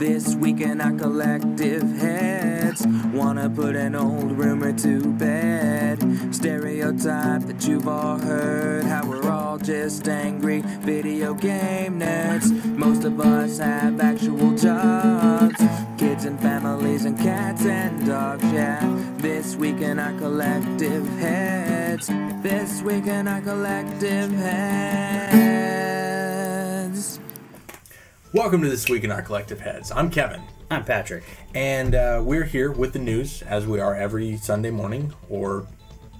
This week in our collective heads, wanna put an old rumor to bed. Stereotype that you've all heard, how we're all just angry video game nerds. Most of us have actual jobs, kids and families and cats and dogs, yeah. This week in our collective heads, this week in our collective heads. Welcome to This Week in Our Collective Heads. I'm Kevin, I'm Patrick. and uh, we're here with the news as we are every Sunday morning or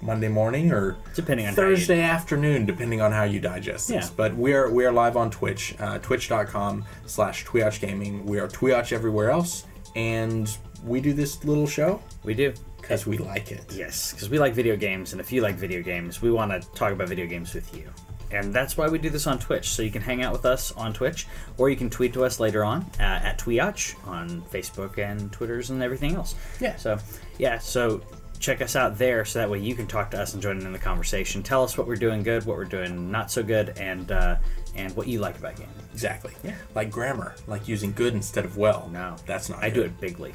Monday morning or Depending on you- Thursday afternoon, depending on how you digest this. Yeah. But we are we are live on Twitch, uh, twitch.com slash TWIOCH Gaming. We are TWIOCH everywhere else, and we do this little show We do. because we like it. Yes, because we like video games, and if you like video games, we want to talk about video games with you. And that's why we do this on Twitch. So you can hang out with us on Twitch, or you can tweet to us later on uh, at TWIOCH on Facebook and Twitters and everything else. Yeah. So, yeah, so check us out there so that way you can talk to us and join in the conversation. Tell us what we're doing good, what we're doing not so good, and uh, and what you like about gaming. Exactly. Yeah. Like grammar, like using good instead of well. No, that's not. I good. do it bigly.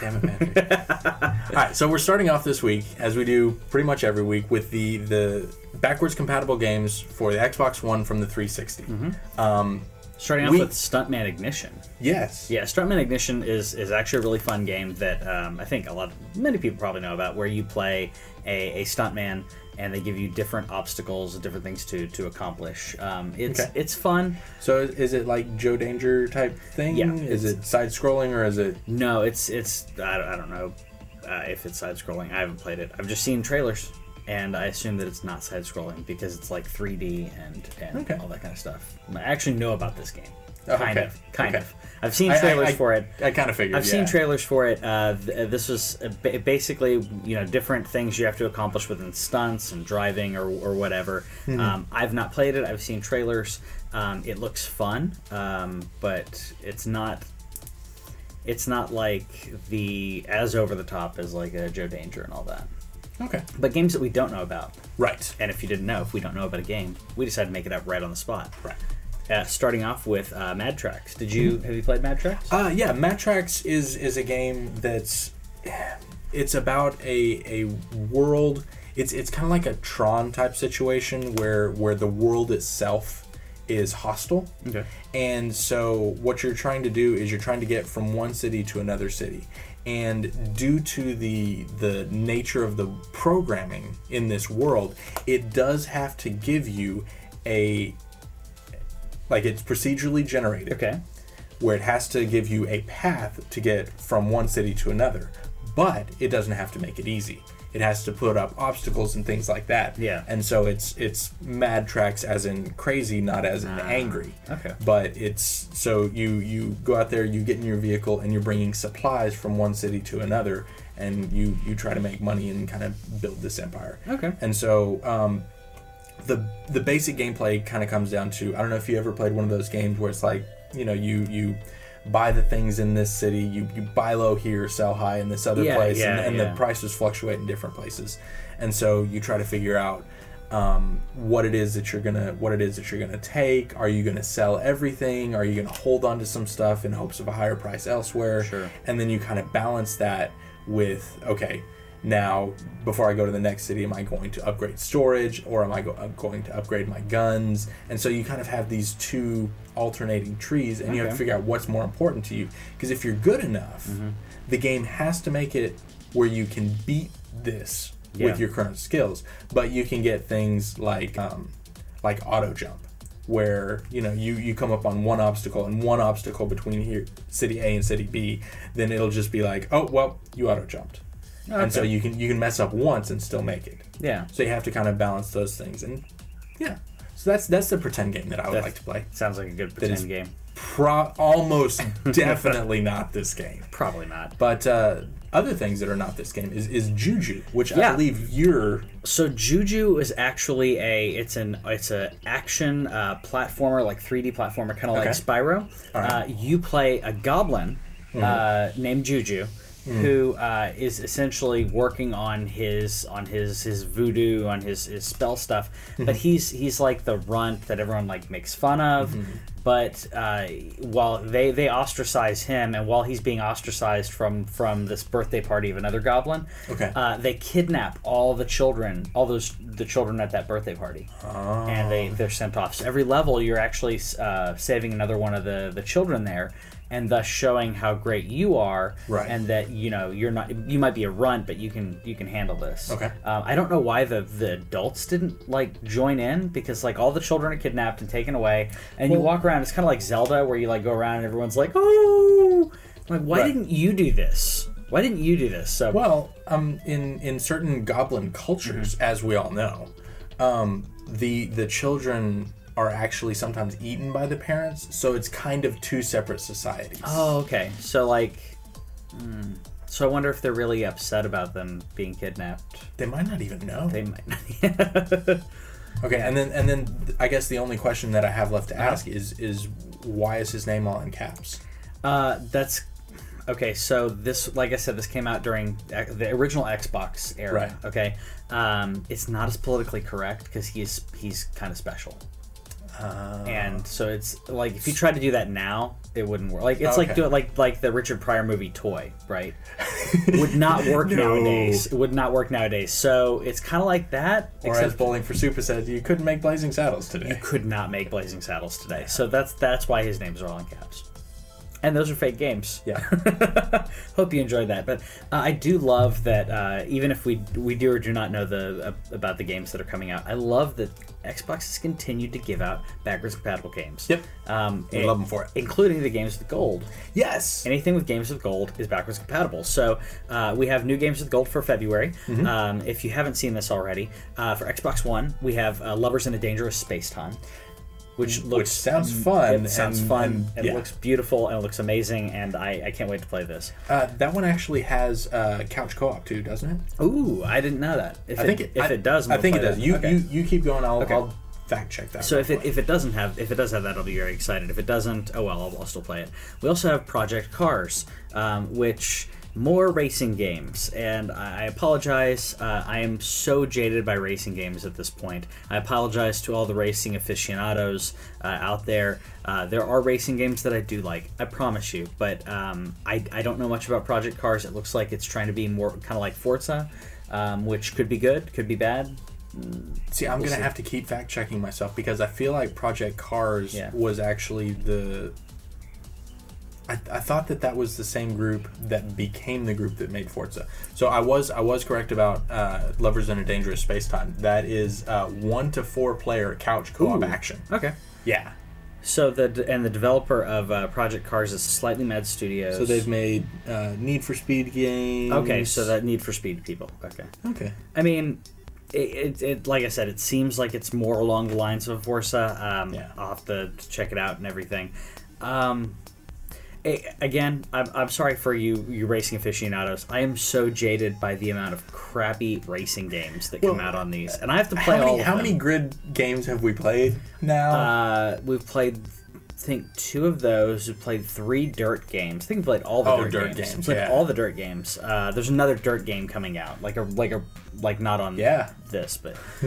Damn it, Patrick. All right, so we're starting off this week, as we do pretty much every week, with the the backwards compatible games for the Xbox One from the 360. Um, Starting off We- with Stuntman Ignition. yes. Yeah, Stuntman Ignition is is actually a really fun game that um, I think a lot of many people probably know about, where you play a, a stuntman and they give you different obstacles, different things to to accomplish. Um, it's Okay. it's fun. So is, is it like Joe Danger type thing? Yeah, Is it side scrolling or is it? No, it's it's I don't, I don't know uh, if it's side scrolling. I haven't played it. I've just seen trailers. And I assume that it's not side scrolling because it's like 3D and, and Okay. all that kind of stuff. I actually know about this game. Oh, kind okay. of. Kind Okay. of. I've seen I- I- trailers I- for it. I kind of figured. I've yeah. seen trailers for it. Uh, th- this was uh, basically, you know, different things you have to accomplish within stunts and driving or, or whatever. Hmm. Um, I've not played it. I've seen trailers. Um, it looks fun, um, but it's not. It's not like the as over the top as like a Joe Danger and all that. Okay. But games that we don't know about, Right. and if you didn't know, if we don't know about a game, we decided to make it up right on the spot. Right. Uh, starting off with uh, Mad Tracks. Did you have you played Mad Tracks? Uh, yeah, Mad Tracks is is a game that's it's about a a world. It's it's kind of like a Tron type situation where where the world itself is hostile. Okay. And so what you're trying to do is you're trying to get from one city to another city. And due to the the nature of the programming in this world, it does have to give you a like it's procedurally generated Okay. where it has to give you a path to get from one city to another, but it doesn't have to make it easy. It has to put up obstacles and things like that. Yeah. And so it's it's mad tracks as in crazy, not as in angry. okay. But it's so you you go out there, you get in your vehicle, and you're bringing supplies from one city to another, and you you try to make money and kind of build this empire. Okay. And so um, the the basic gameplay kind of comes down to I don't know if you ever played one of those games where it's like you know you you buy the things in this city you, you buy low here sell high in this other Yeah, place yeah, and, and yeah. the prices fluctuate in different places and so you try to figure out um, what it is that you're gonna what it is that you're gonna take are you gonna sell everything are you gonna hold on to some stuff in hopes of a higher price elsewhere Sure. and then you kind of balance that with okay now before i go to the next city am i going to upgrade storage or am i go- uh, going to upgrade my guns? And so you kind of have these two alternating trees and you have to figure out what's more important to you. Because if you're good enough Mm-hmm. the game has to make it where you can beat this Yeah. with your current skills. But you can get things like um, like auto jump where you know you you come up on one obstacle and one obstacle between here city A and city B then it'll just be like oh well you auto jumped and so you can you can mess up once and still make it Yeah. so you have to kind of balance those things and yeah so that's that's the pretend game that I would That's- like to play Sounds like a good pretend game. Pro- almost definitely not this game Probably not. but uh, other things that are not this game is, is Juju, which I believe you're. So Juju is actually a it's an it's a action uh, platformer like 3D platformer kind of like Okay. Spyro. Uh, you play a goblin uh, named Juju. Who uh, is essentially working on his on his his voodoo on his, his spell stuff, but he's he's like the runt that everyone like makes fun of, but uh, while they they ostracize him, and while he's being ostracized from from this birthday party of another goblin, Okay. uh, they kidnap all the children, all those the children at that birthday party, and they they're sent off. So every level, you're actually uh, saving another one of the the children there. And thus showing how great you are, Right. and that you know you're not. You might be a runt, but you can you can handle this. Okay. Um, I don't know why the the adults didn't like join in because like all the children are kidnapped and taken away, and you walk around. It's kind of like Zelda where you like go around and everyone's like, oh, I'm like why Right. didn't you do this? Why didn't you do this? So Well, um, in in certain goblin cultures, Mm-hmm. as we all know, um, the the children are actually sometimes eaten by the parents, so it's kind of two separate societies. oh okay, so like, hmm. so I wonder if they're really upset about them being kidnapped. They might not even know. They might. Not. Okay, and then and then I guess the only question that I have left to Uh-huh. ask is is why is his name all in caps? Uh, that's okay. So this, like I said, this came out during uh, the original Xbox era. Right. Okay. Um, it's not as politically correct because he's he's kind of special, Uh, and so it's like if you tried to do that now, it wouldn't work. Like it's like do it like like the Richard Pryor movie Toy, right? would not work No. nowadays. It would not work nowadays. So it's kind of like that. or except as Bowling for Soup said, you couldn't make Blazing Saddles today. You could not make Blazing Saddles today. So that's that's why his names are all in caps. And those are fake games. Yeah. Hope you enjoyed that. But uh, I do love that uh, even if we we do or do not know the uh, about the games that are coming out, I love that Xbox has continued to give out backwards compatible games. Yep. Um, We love 'em for it. including the games with gold. Yes. Anything with games with gold is backwards compatible. So uh, we have new games with gold for February. Mm-hmm. Um, if you haven't seen this already, uh, for Xbox One, we have uh, Lovers in a Dangerous Space Time, which looks Which sounds fun. it sounds and- fun. and- it yeah. looks beautiful and it looks amazing, and I, I can't wait to play this. Uh, that one actually has uh, couch co-op too, doesn't it? Ooh, I didn't know that. If I think it, if I, it does, I think it does. that. You, Okay. you you keep going. I'll, Okay. I'll fact check that. So if it if it doesn't have if it does have that, I'll be very excited. If it doesn't, oh well, I'll, I'll still play it. We also have Project Cars, um, which more racing games, and I, apologize. Uh, I am so jaded by racing games at this point. I apologize to all the racing aficionados uh, out there. Uh, there are racing games that I do like, I promise you, but um, I, I don't know much about Project Cars. It looks like it's trying to be more kind of like Forza, um, which could be good, could be bad. See, I'm We'll gonna see. have to keep fact checking myself because I feel like Project Cars Yeah. was actually the. I, I thought that that was the same group that became the group that made Forza. So I was I was correct about uh, Lovers in a Dangerous Space Time. That is uh, one to four player couch co-op Ooh. action. Okay. Yeah. So the and the developer of uh, Project Cars is Slightly Mad Studios. So they've made uh, Need for Speed games. okay. So that Need for Speed people. Okay. Okay. I mean, it, it, it like I said, it seems like it's more along the lines of Forza. Um, Yeah. I'll have to check it out and everything. Um, a- again, I'm, I'm sorry for you, you racing aficionados. I am so jaded by the amount of crappy racing games that come out on these, and I have to play How all many of how them. many grid games have we played now? Uh, we've played, I think, two of those. We've played three dirt games. I think we played all the Oh, dirt, dirt games. games, Played yeah. all the dirt games. Uh, there's another dirt game coming out, like a like a like not on Yeah. this, but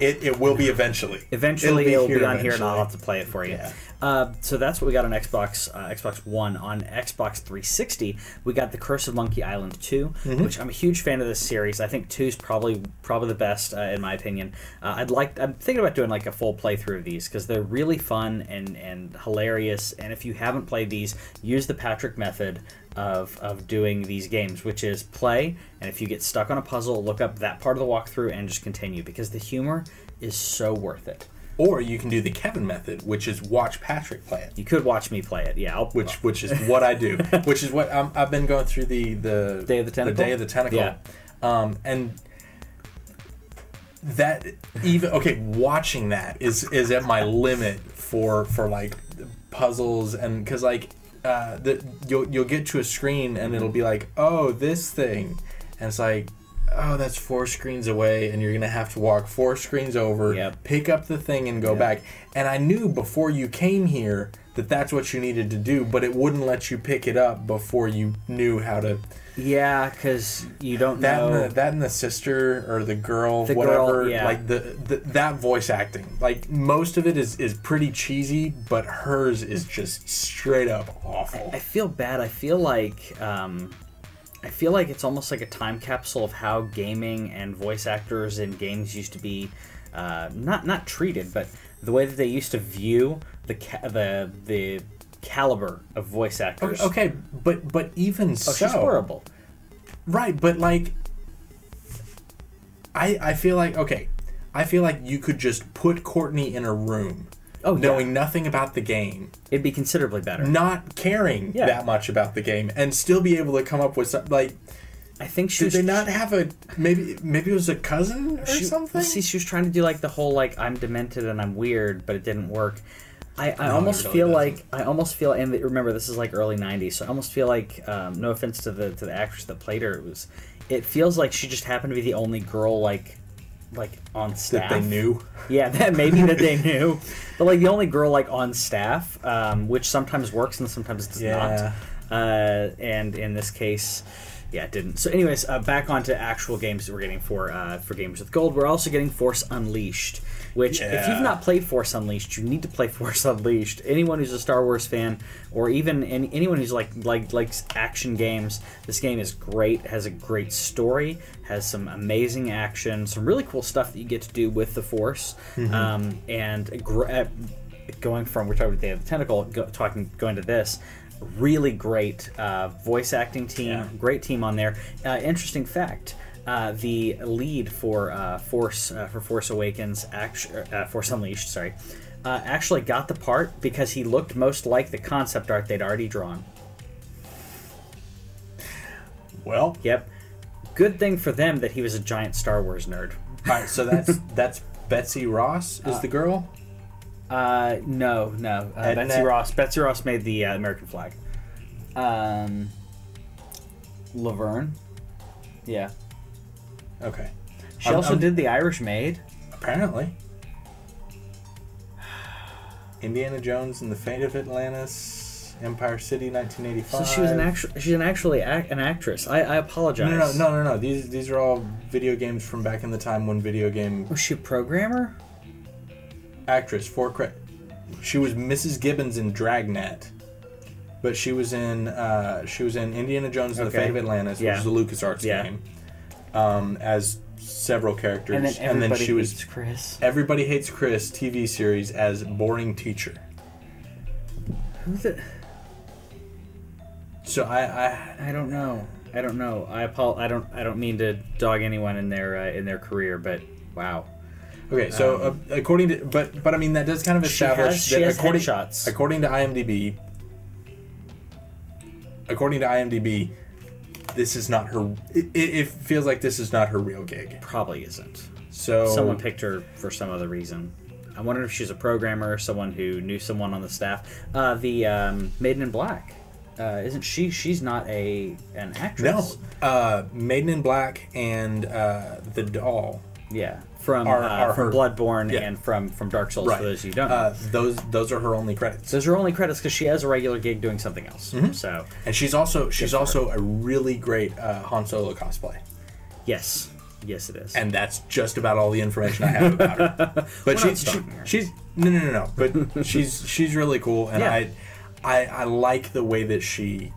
it, it will be eventually. eventually it'll be, here on here, and I'll have to play it for you. Yeah. Uh, so that's what we got on Xbox, uh, Xbox One. On Xbox 360, we got the Curse of Monkey Island 2, Mm-hmm. which I'm a huge fan of this series. I think 2 is probably probably the best uh, in my opinion. Uh, I'd like I'm thinking about doing like a full playthrough of these because they're really fun and and hilarious. And if you haven't played these, use the Patrick method. Of, of doing these games, which is play, and if you get stuck on a puzzle, look up that part of the walkthrough and just continue because the humor is so worth it. Or you can do the Kevin method, which is watch Patrick play it. You could watch me play it. Yeah, I'll, Which which is what I do. which is what um, I've been going through the the Day of the Tentacle? Day of the Tentacle. Yeah. Um, and that even okay, watching that is is at my limit for for like puzzles and because like uh, you'll you'll get to a screen and it'll be like oh this thing. And it's like oh, that's four screens away, and you're gonna have to walk four screens over, Yep. pick up the thing, and go Yep. back. And I knew before you came here that that's what you needed to do, but it wouldn't let you pick it up before you knew how to. Yeah, because you don't That know. and the, that and the sister or the girl, The girl, whatever, yeah. like the, the that voice acting, like most of it is is pretty cheesy, but hers is just straight up awful. I feel bad. I feel like um, I feel like it's almost like a time capsule of how gaming and voice actors in games used to be uh, not not treated, but the way that they used to view the ca- the the caliber of voice actors. Okay, but but even Oh, so, she's horrible. Right, but like I I feel like okay, I feel like you could just put Courtney in a room Oh, yeah. knowing nothing about the game, It'd be considerably better. not caring Yeah. that much about the game and still be able to come up with some like I think she did was they not have a maybe maybe it was a cousin or she, something? See, she was trying to do like the whole like I'm demented and I'm weird, but it didn't work. I, I it almost really feel doesn't. like I almost feel and remember this is like early '90s, so I almost feel like um, no offense to the to the actress that played her, it was it feels like she just happened to be the only girl like like on staff that they knew. Yeah, that maybe that they knew, but like the only girl like on staff, um, which sometimes works and sometimes does Yeah. not. Uh, and in this case, yeah, it didn't. So, anyways, uh, back onto actual games that we're getting for uh, for Games with Gold. We're also getting Force Unleashed, which if you've not played Force Unleashed, you need to play Force Unleashed. Anyone who's a Star Wars fan, or even any, anyone who's like like likes action games, this game is great. Has a great story, has some amazing action, some really cool stuff that you get to do with the Force, um, and gr- uh, going from we're talking about the Tentacle, go, talking going to this. Really great uh, voice acting team, Yeah. great team on there. Uh, interesting fact: uh, the lead for uh, Force uh, for Force Awakens, uh, Force Unleashed, sorry, uh, actually got the part because he looked most like the concept art they'd already drawn. Well, Yep. Good thing for them that he was a giant Star Wars nerd. all right, so that's that's Betsy Ross is the girl. Uh, no, no. Uh, Betsy Ross. Betsy Ross made the uh, American flag. Um, Laverne. Yeah. Okay. She I'm- also I'm- did the Irish Maid. Apparently. Indiana Jones and the Fate of Atlantis, Empire City, 1985. So she was an actual. She's an actually ac- an actress. I, I apologize. No, no, no, no, no. These these are all video games from back in the time when video game Was she a programmer? actress for cre- She was Mrs. Gibbons in Dragnet, but she was in uh, she was in Indiana Jones and the Fate of Atlantis, Yeah. which was a LucasArts Yeah. game, um, as several characters, And then everybody she was Chris. Everybody Hates Chris TV series as boring teacher. Who the? So I, I I don't know. I don't know. I apo- I don't. I don't mean to dog anyone in their uh, in their career, but wow. okay. So uh, according to but but I mean that does kind of Um, She establish has- she that according headshots. according to IMDb. According to IMDb, this is not her. It, it, feels like this is not her real gig. Probably isn't. So Someone picked her for some other reason. I wonder if she's a programmer, someone who knew someone on the staff. Uh, the um, Maiden in Black, uh, isn't she? She's not a an actress. no, uh, Maiden in Black and uh, the Doll. Yeah, from Are- uh, are from her- Bloodborne yeah. and from from Dark Souls. Right. For those who don't, Uh, those those are her only credits. those are only credits because she has a regular gig doing something else. Mm-hmm. So And she's also she's for her. also a really great uh, Han Solo cosplay. yes, yes, it is. and that's just about all the information I have about her. But she, she, she's no, no, no, no. But she's she's really cool, and Yeah. I, I I like the way that she,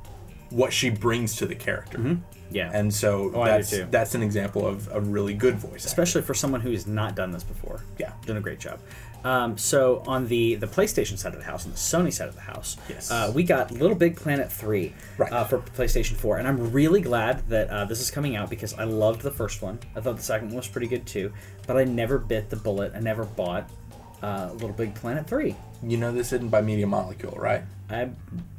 what she brings to the character, yeah, and so Oh, that's that's an example of a really good voice. especially for someone who has not done this before. Yeah. done a great job. Um, so on the the PlayStation side of the house and the Sony side of the house, Yes. uh, we got Little Big Planet three Right. uh, for PlayStation Four, and I'm really glad that uh, this is coming out because I loved the first one. I thought the second one was pretty good too, but I never bit the bullet. I never bought uh, Little Big Planet three. You know this isn't by Media Molecule, right? I'm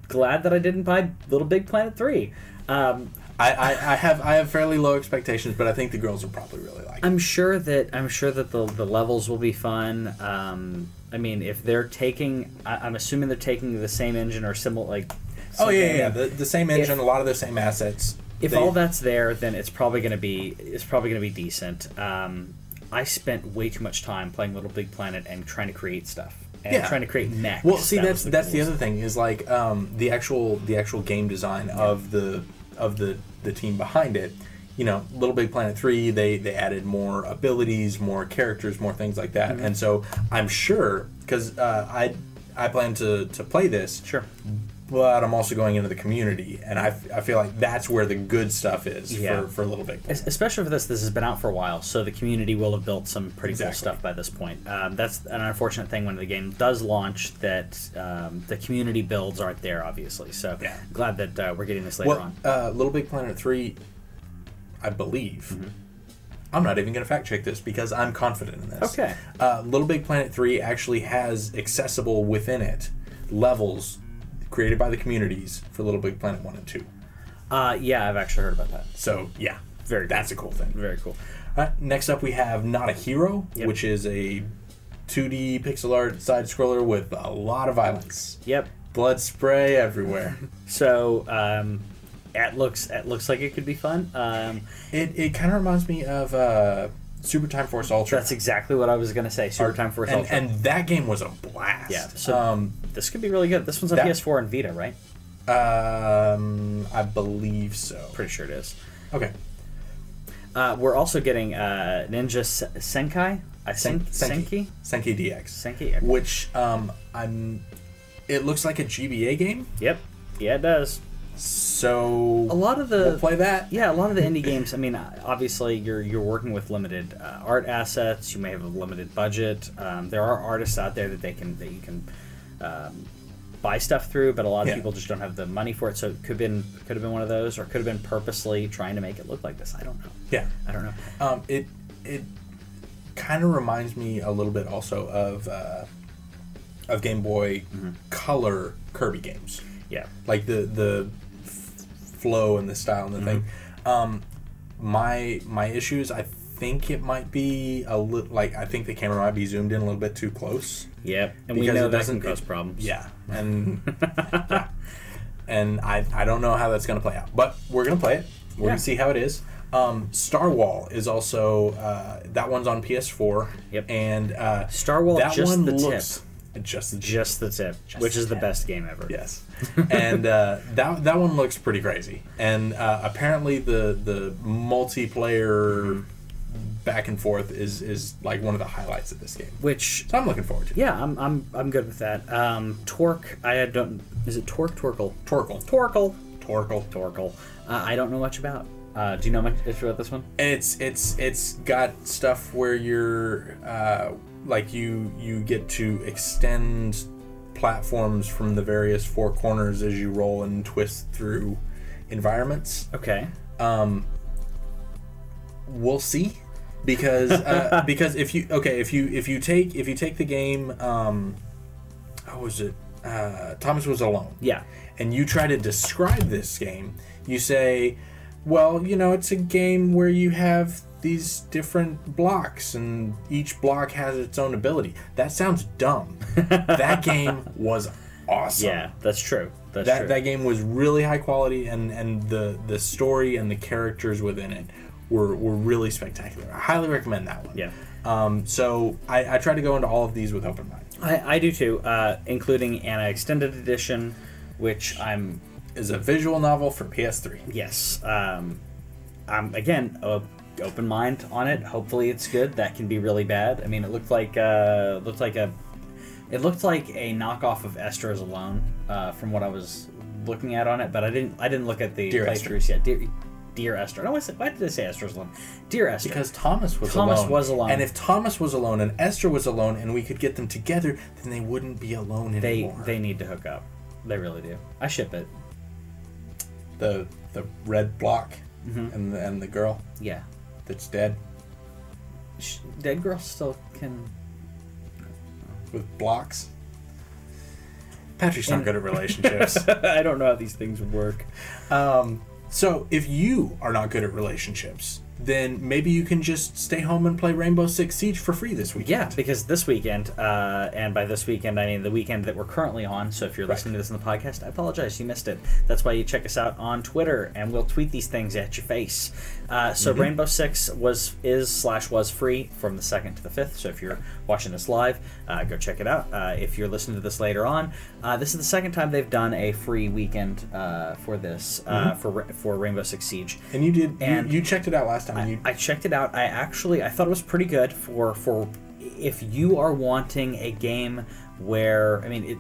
glad that I didn't buy Little Big Planet three. Um, I, I, I have I have fairly low expectations, but I think the girls will probably really like. it. I'm sure that I'm sure that the the levels will be fun. Um, I mean, if they're taking, I, I'm assuming they're taking the same engine or similar, like. Oh yeah, yeah, yeah. The, the same engine, a lot of the same assets. if They- all that's there, then it's probably going to be it's probably going to be decent. Um, I spent way too much time playing Little Big Planet and trying to create stuff and Yeah. trying to create mechs. Well, see, That that's was that's the coolest. other thing is like um, the actual the actual game design of the of the the team behind it. You know, Little Big Planet three, they they added more abilities, more characters, more things like Mm-hmm. that, and so I'm sure because uh, I I plan to to play this, Sure. But I'm also going into the community, and I, I feel like that's where the good stuff is Yeah. for for Little Big Planet. Especially for this, this has been out for a while, so the community will have built some pretty cool stuff by this point. Um, that's an unfortunate thing when the game does launch that um, the community builds aren't there, obviously. So Yeah. glad that uh, we're getting this later Well, on. uh, Little Big Planet 3, I believe. Mm-hmm. I'm not even going to fact check this because I'm confident in this. Okay. Uh, Little Big Planet 3 actually has accessible within it levels created by the communities for Little Big Planet 1 and 2. Uh, yeah, I've actually heard about that. So, yeah. Very cool. That's a cool thing. Very cool. Right, next up, we have Not a Hero, Yep. which is a 2D pixel art side scroller with a lot of violence. Yep. Blood spray everywhere. So um, it looks it looks like it could be fun. Um, it it kind of reminds me of uh, Super Time Force Ultra. that's exactly what I was gonna say. Super Time Force and, Ultra. and that game was a blast. yeah. So um, this could be really good. This one's on that- PS4 and Vita, right? um, I believe so. Pretty sure it is. Okay. Uh, we're also getting uh, Ninja Se- Senkai. I Sen- think Senki. Senki DX. Senki. Which um, I'm. It looks like a GBA game, Yep. Yeah, it does. so A lot of the we'll play that. Yeah, a lot of the indie games. I mean, uh, obviously, you're you're working with limited uh, art assets. You may have a limited budget. Um, there are artists out there that they can that you can um, buy stuff through, but a lot of Yeah. people just don't have the money for it. So it could have been could have been one of those, or could have been purposely trying to make it look like this. I don't know. Yeah. I don't know. Um, it it kind of reminds me a little bit also of uh, of Game Boy Mm-hmm. Color Kirby games. Yeah. like the the f- flow and the style and the thing. Mm-hmm. Um, my my issues, I think it might be a little like I think the camera might be zoomed in a little bit too close. Yep. And we know it that doesn't- can cause problems. Yeah, and yeah, and I I don't know how that's gonna play out, but we're gonna play it. We're Yeah. gonna see how it is. Um, Starwhal is also uh, that one's on PS4. Yep. And uh, Starwhal, that just one the looks just the Just the tip, which the is the best game ever. Yes, and uh, that that one looks pretty crazy. And uh, apparently the the multiplayer back and forth is is like one of the highlights of this game. Which So I'm looking forward to. yeah, I'm I'm I'm good with that. Um, Torque, I don't. Is it Torque? TorqueL? TorqueL, TorqueL. TorqueL. TorqueL. Uh, I don't know much about. Uh, do you know much about this one? It's it's it's got stuff where you're uh, like you you get to extend platforms from the various four corners as you roll and twist through environments. Okay. Um, we'll see because uh, because if you okay if you if you take if you take the game um, how was it uh, Thomas was alone Yeah. and you try to describe this game, you say, well, you know, it's a game where you have these different blocks and each block has its own ability. That sounds dumb. that game was awesome. Yeah, that's true. That's That, true. that game was really high quality and, and the, the story and the characters within it were, were really spectacular. I highly recommend that one. yeah. Um, so I, I try to go into all of these with open mind. I, I do too, uh, including an extended edition, which I'm Is a visual novel for PS3. yes. Um, I'm again uh, open mind on it. Hopefully, it's good. That can be really bad. I mean, it looked like uh, looked like a it looked like a knockoff of Esther's Alone uh, from what I was looking at on it, but I didn't I didn't look at the Dear Esther. playthroughs yet. Dear, Dear Esther. No, why said- why did I say Esther's Alone? Dear Esther. Because Thomas was alone. Thomas alone. was alone. And if Thomas was alone and Esther was alone and we could get them together, then they wouldn't be alone they anymore. they need to hook up. They really do. I ship it. the the red block Mm-hmm. and the, and the girl Yeah. that's dead Sh- Dead girl still can. with blocks. Patrick's not And- good at relationships. I don't know how these things work. um, so if you are not good at relationships, then maybe you can just stay home and play Rainbow Six Siege for free this weekend. Yeah, because this weekend, uh, and by this weekend I mean the weekend that we're currently on. So if you're listening to this in the podcast, I apologize, you missed it. That's why you check us out on Twitter, and we'll tweet these things at your face. Uh, so Mm-hmm. Rainbow Six was is slash was free from the second to the fifth. So if you're watching this live, uh, go check it out. Uh, if you're listening to this later on, uh, this is the second time they've done a free weekend uh, for this uh, Mm-hmm. for for Rainbow Six Siege. And you did. And- you, you checked it out last time. you I checked it out. I actually I thought it was pretty good for for if you are wanting a game where I mean it.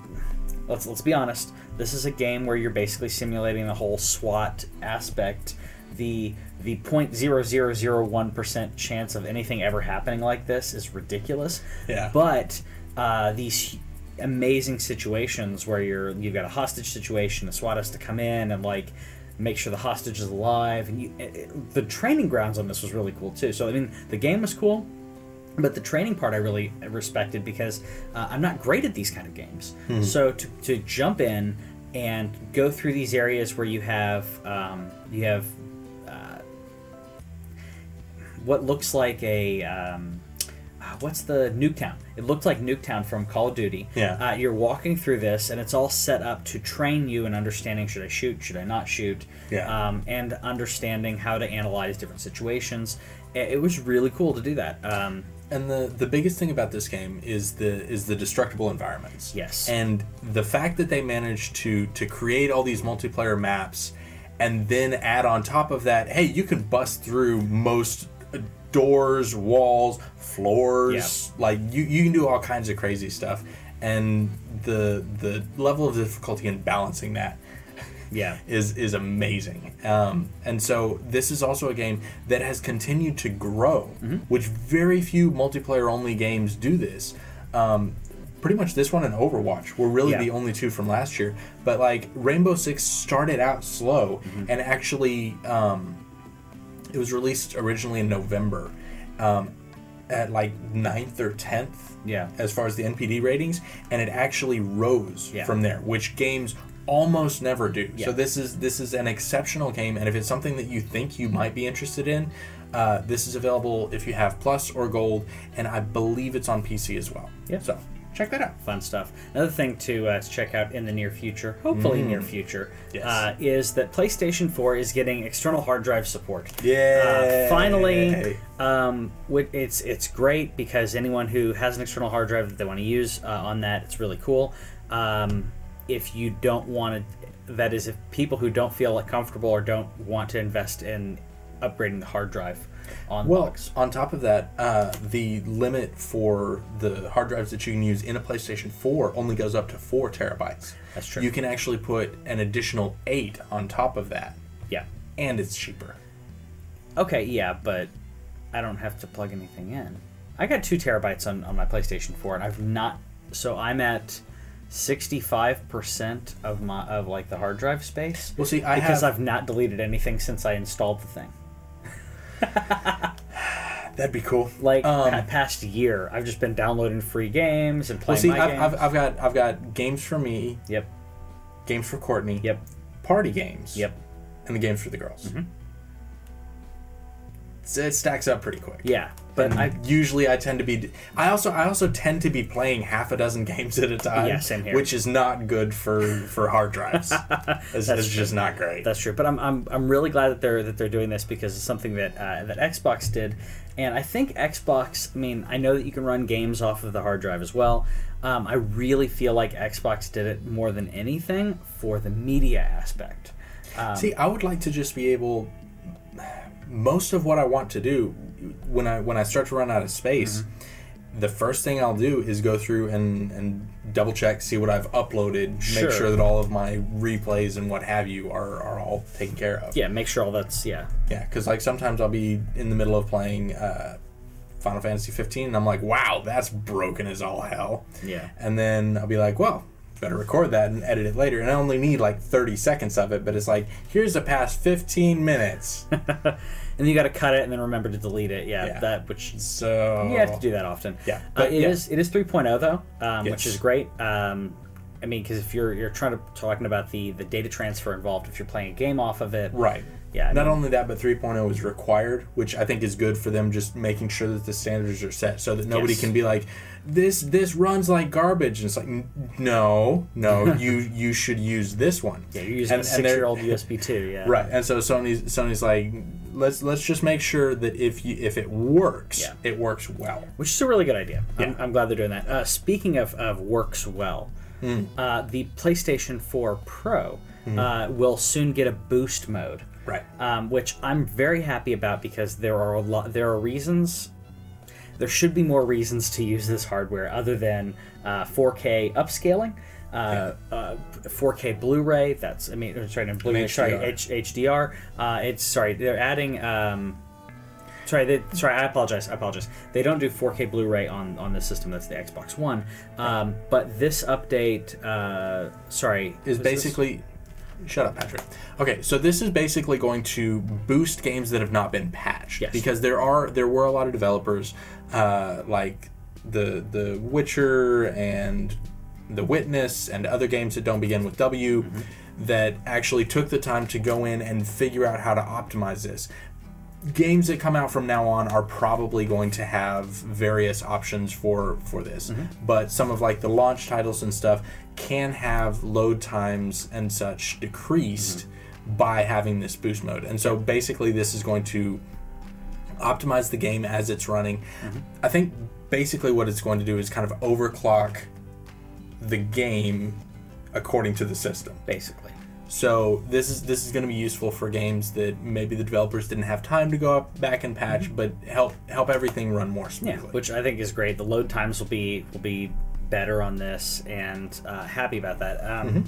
Let's let's be honest. This is a game where you're basically simulating the whole SWAT aspect. The the point zero zero zero one percent chance of anything ever happening like this is ridiculous. Yeah. But uh, these amazing situations where you're you've got a hostage situation, the SWAT has to come in and like make sure the hostage is alive, and you, it, it- the training grounds on this was really cool too. So I mean, the game was cool, but the training part I really respected because uh, I'm not great at these kind of games. So to, to jump in and go through these areas where you have um, you have uh, what looks like a um, what's the Nuketown? It looked like Nuketown from Call of Duty. Yeah. Uh, you're walking through this, and it's all set up to train you in understanding should I shoot, should I not shoot, Yeah. um, and understanding how to analyze different situations. It, it was really cool to do that. Um, And the the biggest thing about this game is the is the destructible environments. Yes. And the fact that they managed to to create all these multiplayer maps and then add on top of that, hey, you can bust through most doors, walls, floors, like you you can do all kinds of crazy stuff. And the the level of difficulty in balancing that yeah. is is amazing. Um, and so this is also a game that has continued to grow, which very few multiplayer only games do this. Um, pretty much this one and Overwatch were really Yeah. the only two from last year. But like Rainbow Six started out slow and actually um, it was released originally in November. Um, at like 9th or 10th Yeah. as far as the NPD ratings, and it actually rose Yeah. from there, which games almost never do. Yeah. So this is this is an exceptional game, and if it's something that you think you might be interested in, uh, this is available if you have Plus or Gold, and I believe it's on PC as well. Yeah. So check that out. fun stuff. Another thing to, uh, to check out in the near future, hopefully near future, Yes. uh, is that PlayStation 4 is getting external hard drive support. Yeah. Uh, finally, um, it's it's great because anyone who has an external hard drive that they want to use uh, on that, it's really cool. Um, if you don't want to, that is, if people who don't feel like comfortable or don't want to invest in upgrading the hard drive on Well, box. on top of that, uh, the limit for the hard drives that you can use in a PlayStation 4 only goes up to four terabytes. That's true. You can actually put an additional eight on top of that, Yeah. and it's cheaper. Okay, yeah, but I don't have to plug anything in. I got two terabytes on, on my PlayStation 4, and I've not. So I'm at sixty-five percent of my of like the hard drive space. Well, see, I because have- I've not deleted anything since I installed the thing. That'd be cool. Like Um, pa- past year, I've just been downloading free games and playing. well, see, I've. I've, I've got I've got games for me, Yep, games for Courtney, yep, party games, yep. and the games for the girls. Mm-hmm. It stacks up pretty quick. Yeah, but and I usually I tend to be. I also I also tend to be playing half a dozen games at a time. Yeah, same here. Which is not good for for hard drives. it's it's just not great. That's true, but I'm, I'm, I'm really glad that they're that they're doing this because it's something that uh, that Xbox did, and I think Xbox. I mean, I know that you can run games off of the hard drive as well. Um, I really feel like Xbox did it more than anything for the media aspect. Um, See, I would like to just be able. Most of what I want to do when I when I start to run out of space, Mm-hmm. the first thing I'll do is go through and and double check, see what I've uploaded, Sure. make sure that all of my replays and what have you are are all taken care of. yeah, make sure all that's yeah. Yeah, because like sometimes I'll be in the middle of playing uh, Final Fantasy 15, and I'm like, wow, that's broken as all hell. Yeah. And then I'll be like, well, better record that and edit it later. And I only need like 30 seconds of it, but it's like, here's the past 15 minutes. And you got to cut it and then remember to delete it. Yeah, Yeah. that which so you have to do that often. Yeah, uh, but it yeah. is it is 3.0 though, um, which is great. Um, I mean, because if you're you're trying to talking about the the data transfer involved, if you're playing a game off of it, Right. Yeah, I Not mean- only that, but 3.0 is required, which I think is good for them just making sure that the standards are set so that nobody Yes. can be like this this runs like garbage and it's like no, no, you you should use this one. yeah, you're using And- a six year old USB two, yeah, Right. And so Sony's Sony's like let's let's just make sure that if you if it works, Yeah. it works well. which is a really good idea. I'm, Yeah. I'm glad they're doing that. Uh, speaking of, of works well, Hmm. uh, the PlayStation 4 Pro uh, will soon get a boost mode. Right. um, which I'm very happy about because there are a lot. There are reasons. There should be more reasons to use this hardware other than uh, 4K upscaling, uh, uh, 4K Blu-ray. That's I mean, sorry, not Blu-ray. Sorry, HDR. H- HDR. Uh, it's sorry, they're adding. Um, Sorry, they, sorry. I apologize. I apologize. They don't do 4K Blu-ray on on this system. That's the Xbox One. Um, but this update, uh, sorry, is basically shut up patrick. Okay so this is basically going to boost games that have not been patched. Yes. because there are there were a lot of developers uh, like the the witcher and the witness and other games that don't begin with w that actually took the time to go in and figure out how to optimize this. Games that come out from now on are probably going to have various options for for this. But some of like the launch titles and stuff can have load times and such decreased by having this boost mode and so basically this is going to optimize the game as it's running i think basically what it's going to do is kind of overclock the game according to the system basically. so this is this is going to be useful for games that maybe the developers didn't have time to go up back and patch, but help help everything run more Mm-hmm. Yeah, smoothly. which I think is great. The load times will be will be better on this, and uh, happy about that. Um,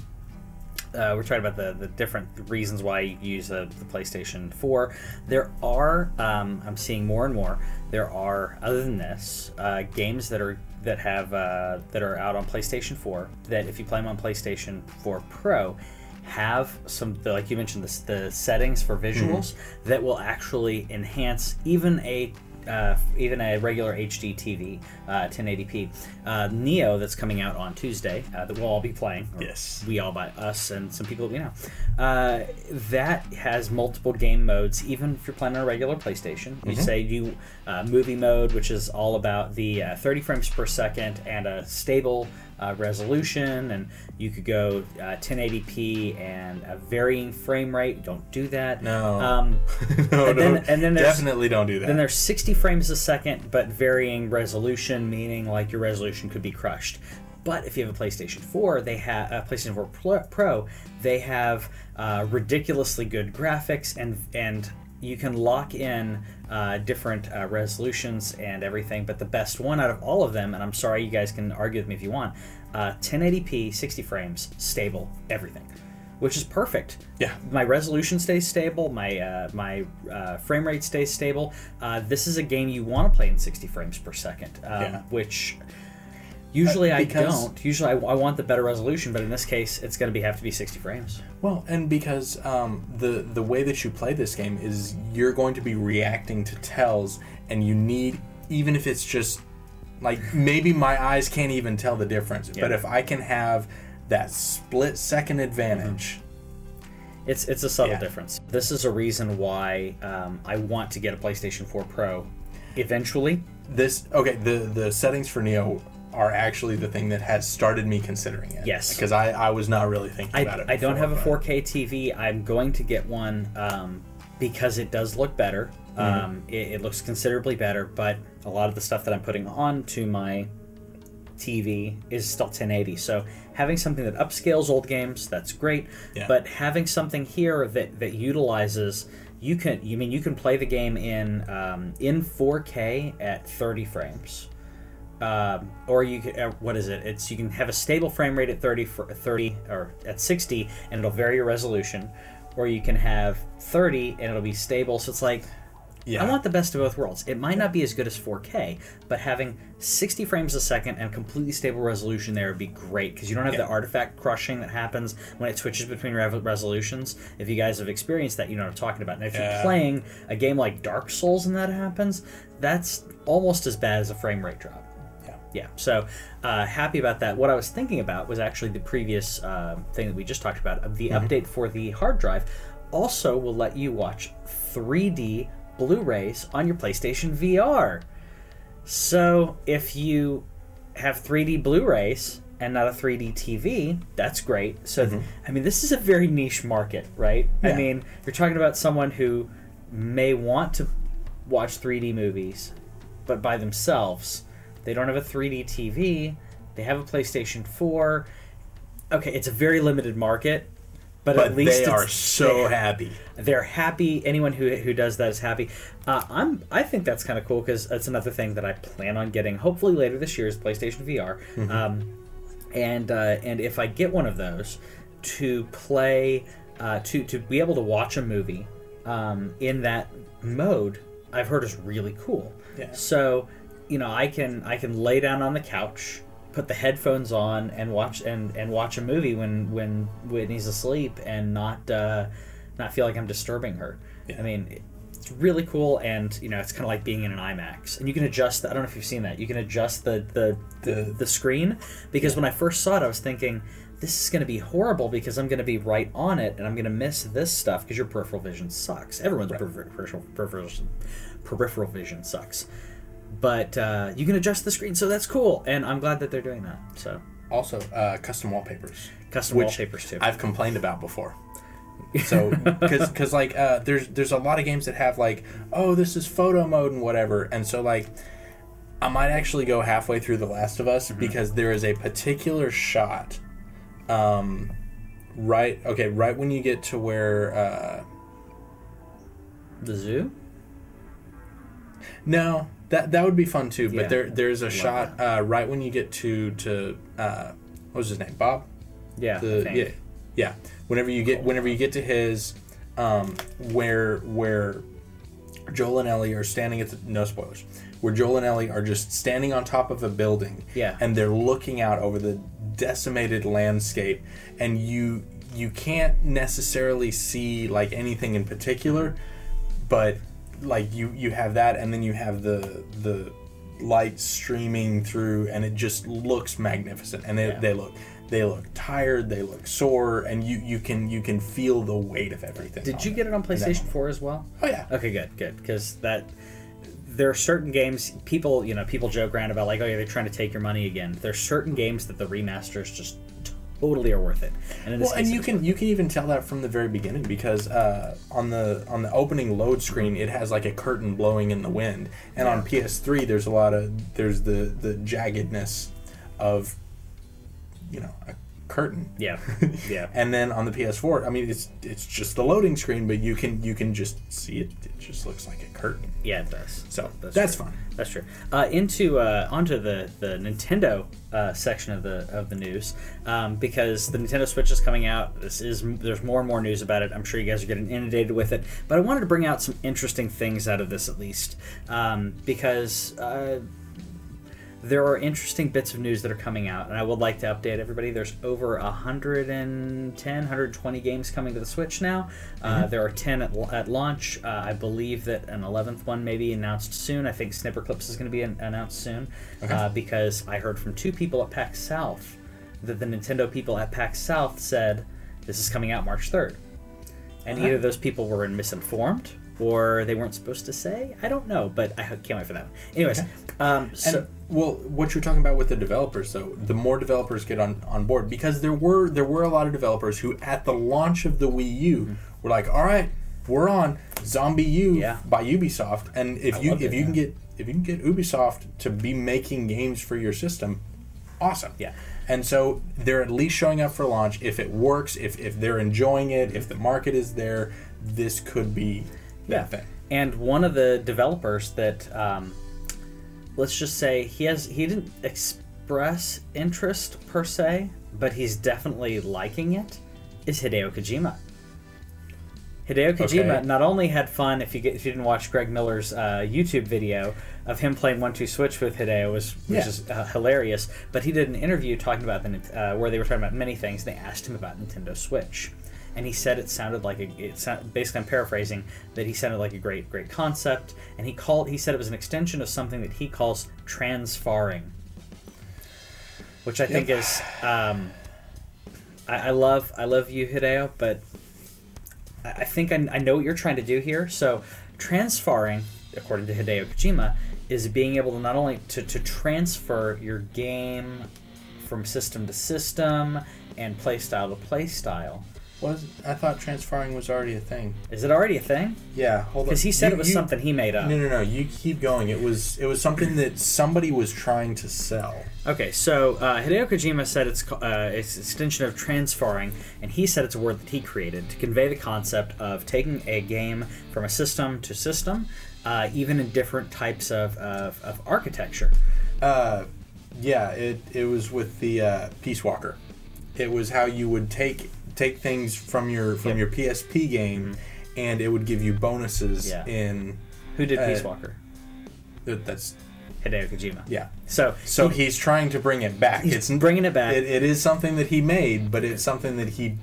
uh, we're talking about the, the different reasons why you use the, the PlayStation 4. There are, um, I'm seeing more and more. There are, other than this, uh, games that are that have uh, that are out on PlayStation 4 that if you play them on PlayStation 4 Pro, have some the, like you mentioned the, the settings for visuals that will actually enhance even a uh, even a regular HD TV, uh, 1080p. Uh, Nioh that's coming out on Tuesday uh, that we'll all be playing. Yes. we all by us and some people that we know. Uh, that has multiple game modes, even if you're playing on a regular PlayStation. You say you uh, movie mode, which is all about the uh, 30 frames per second and a stable uh, resolution, and you could go uh, 1080p and a varying frame rate. Don't do that. No. Um, no, and then- no, and then definitely don't do that. then there's 60 frames a second, but varying resolution, meaning like your resolution could be crushed. But if you have a PlayStation 4, they have a PlayStation 4 Pro- Pro. They have uh, ridiculously good graphics, and and you can lock in uh, different uh, resolutions and everything. But the best one out of all of them, and I'm sorry, you guys can argue with me if you want, uh, 1080p, 60 frames, stable, everything, which is perfect yeah. my resolution stays stable my uh, my uh, frame rate stays stable uh, this is a game you want to play in 60 frames per second um, Yeah. which usually Uh, i don't. Usually I, I want the better resolution but in this case it's going to be have to be 60 frames. Well, and because um, the the way that you play this game is you're going to be reacting to tells, and you need even if it's just like maybe my eyes can't even tell the difference, but if I can have that split second advantage, it's it's a subtle Yeah. difference. This is a reason why um, i want to get a playstation 4 pro eventually. This okay the the settings for Nioh are actually the thing that has started me considering it. Yes. because I I was not really thinking I, about it. I don't have a 4K TV. I'm going to get one um, because it does look better. Mm-hmm. Um, it, it looks considerably better, but a lot of the stuff that I'm putting on to my TV is still 1080. So having something that upscales old games, that's great. Yeah. But having something here that that utilizes you can you mean you can play the game in um, in 4K at 30 frames. Um, or you can, uh, what is it? It's you can have a stable frame rate at 30 for 30 or at 60 and it'll vary your resolution, or you can have 30 and it'll be stable. So it's like Yeah. I want the best of both worlds. It might not be as good as 4K, but having 60 frames a second and completely stable resolution there would be great because you don't have Yeah. the artifact crushing that happens when it switches between rev- resolutions. If you guys have experienced that, you know what I'm talking about. And if Yeah. you're playing a game like Dark Souls and that happens, that's almost as bad as a frame rate drop. Yeah. Yeah, so uh, happy about that. What I was thinking about was actually the previous uh, thing that we just talked about. The update for the hard drive also will let you watch 3D Blu rays on your PlayStation VR. So if you have 3D Blu rays and not a 3D TV, that's great. So, I mean, this is a very niche market, right? I mean, you're talking about someone who may want to watch 3D movies, but by themselves. They don't have a 3D TV. They have a PlayStation 4. Okay, it's a very limited market, but, But at least they are so they- happy. they're happy. Anyone who who does that is happy. Uh, I'm I think that's kind of cool because that's another thing that I plan on getting. Hopefully later this year is PlayStation VR. Um, and uh, and if I get one of those to play uh, to to be able to watch a movie um, in that mode, I've heard is really cool. Yeah. So you know I can I can lay down on the couch. Put the headphones on and watch and, and watch a movie when when Whitney's asleep and not uh, not feel like I'm disturbing her. Yeah. I mean, it's really cool, and you know, it's kind of like being in an IMAX, and you can adjust. The, I don't know if you've seen that. You can adjust the the the, The- screen because when I first saw it, I was thinking. This is going to be horrible because I'm going to be right on it and I'm going to miss this stuff because your peripheral vision sucks. Everyone's peripheral, peripheral, peripheral, peripheral vision sucks. But uh, you can adjust the screen, so that's cool. And I'm glad that they're doing that. So, Also, uh, custom wallpapers. custom Which wallpapers too. I've complained about before. So, because like uh, there's there's a lot of games that have like, oh, this is photo mode and whatever, and so like, I might actually go halfway through The Last of Us because there is a particular shot, um, right okay, right when you get to where uh, the zoo? no, that that would be fun too, but Yeah. there there's a shot uh, right when you get to to uh, what was his name, Bob. Yeah. The yeah yeah whenever you get whenever you get to his um where where Joel and Ellie are standing at the no spoilers where Joel and Ellie are just standing on top of a building Yeah. and they're looking out over the decimated landscape and you you can't necessarily see like anything in particular but like you you have that and then you have the the light streaming through and it just looks magnificent and they, Yeah. they look they look tired they look sore and you you can you can feel the weight of everything Did you it get it on PlayStation 4 as well? oh yeah Okay, good, good. Because that there are certain games people you know people joke around about like oh yeah they're trying to take your money again. There's certain games that the remasters just totally are worth it. And well, and you can you can even tell that from the very beginning because uh, on the on the opening load screen it has like a curtain blowing in the wind, and on PS3 there's a lot of there's the the jaggedness of you know a curtain. Yeah, yeah. And then on the PS4, I mean it's it's just the loading screen, but you can you can just see it. It just looks like a curtain. Yeah, it does. So that's, true. fun. That's true. Uh, into uh, onto the the Nintendo uh, section of the of the news um, because the Nintendo Switch is coming out. This is there's more and more news about it. I'm sure you guys are getting inundated with it. But I wanted to bring out some interesting things out of this at least um, because. Uh, there are interesting bits of news that are coming out, and I would like to update everybody. There's over 110, 120 games coming to the Switch now. Uh, there are 10 at, at launch. Uh, I believe that an 11th one may be announced soon. I think Snipperclips is going to be an- announced soon uh, because I heard from two people at PAX South that the Nintendo people at PAX South said this is coming out March 3rd. And either those people were misinformed or they weren't supposed to say. I don't know, but I can't wait for that. Anyways, um, so. And well, what you're talking about with the developers, though, the more developers get on, on board, because there were there were a lot of developers who, at the launch of the Wii U, were like, "All right, we're on ZombiU Yeah. by Ubisoft," and if I you if it, you can get if you can get Ubisoft to be making games for your system, awesome. Yeah. And so they're at least showing up for launch. If it works, if if they're enjoying it, if the market is there, this could be that thing. And one of the developers that, um, let's just say, he has he didn't express interest per se, but he's definitely liking it. Is Hideo Kojima. Hideo Kojima Okay. not only had fun if you get, if you didn't watch Greg Miller's uh, YouTube video of him playing 1-2-Switch with Hideo was which Yeah. is uh, hilarious, but he did an interview talking about the uh, where they were talking about many things. And They asked him about Nintendo Switch, and he said it sounded like a it sound, basically I'm paraphrasing that he sounded like a great great concept, and he called he said it was an extension of something that he calls transfarring, which I think is um, I, I love I love you Hideo, but I, I think I, I know what you're trying to do here. So transfarring, according to Hideo Kojima, is being able to not only to, to transfer your game from system to system and playstyle to playstyle. Was I thought transferring was already a thing. Is it already a thing? Yeah, hold on. Because he said You- it was you- something he made up. No, no, no. You keep going. It was it was something that somebody was trying to sell. Okay, so uh, Hideo Kojima said it's uh, it's an extension of transfarring, and he said it's a word that he created to convey the concept of taking a game from a system to system, uh, even in different types of, of, of architecture. Uh, yeah, it it was with the uh, Peace Walker. It was how you would take take things from your from Yep. your PSP game, and it would give you bonuses Yeah. in. Who did Uh, Peace Walker? that- That's Hideo Kojima. yeah. So So he- he's trying to bring it back. He's it's bringing it back. It, it is something that he made, but it's something that he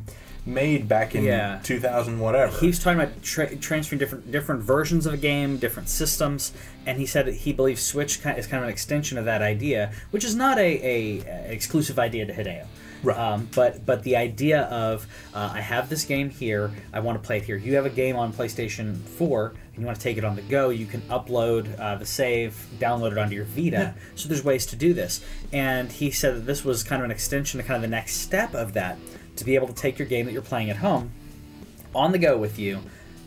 made back in Yeah. 2000 whatever. He's talking about tra- transferring different different versions of a game, different systems, and he said that he believes Switch is kind of an extension of that idea, which is not a, a, a exclusive idea to Hideo. Right. Um, but but the idea of uh, I have this game here, I want to play it here. You have a game on PlayStation 4 and you want to take it on the go, you can upload uh, the save, download it onto your Vita. So there's ways to do this. And he said that this was kind of an extension, to kind of the next step of that, to be able to take your game that you're playing at home on the go with you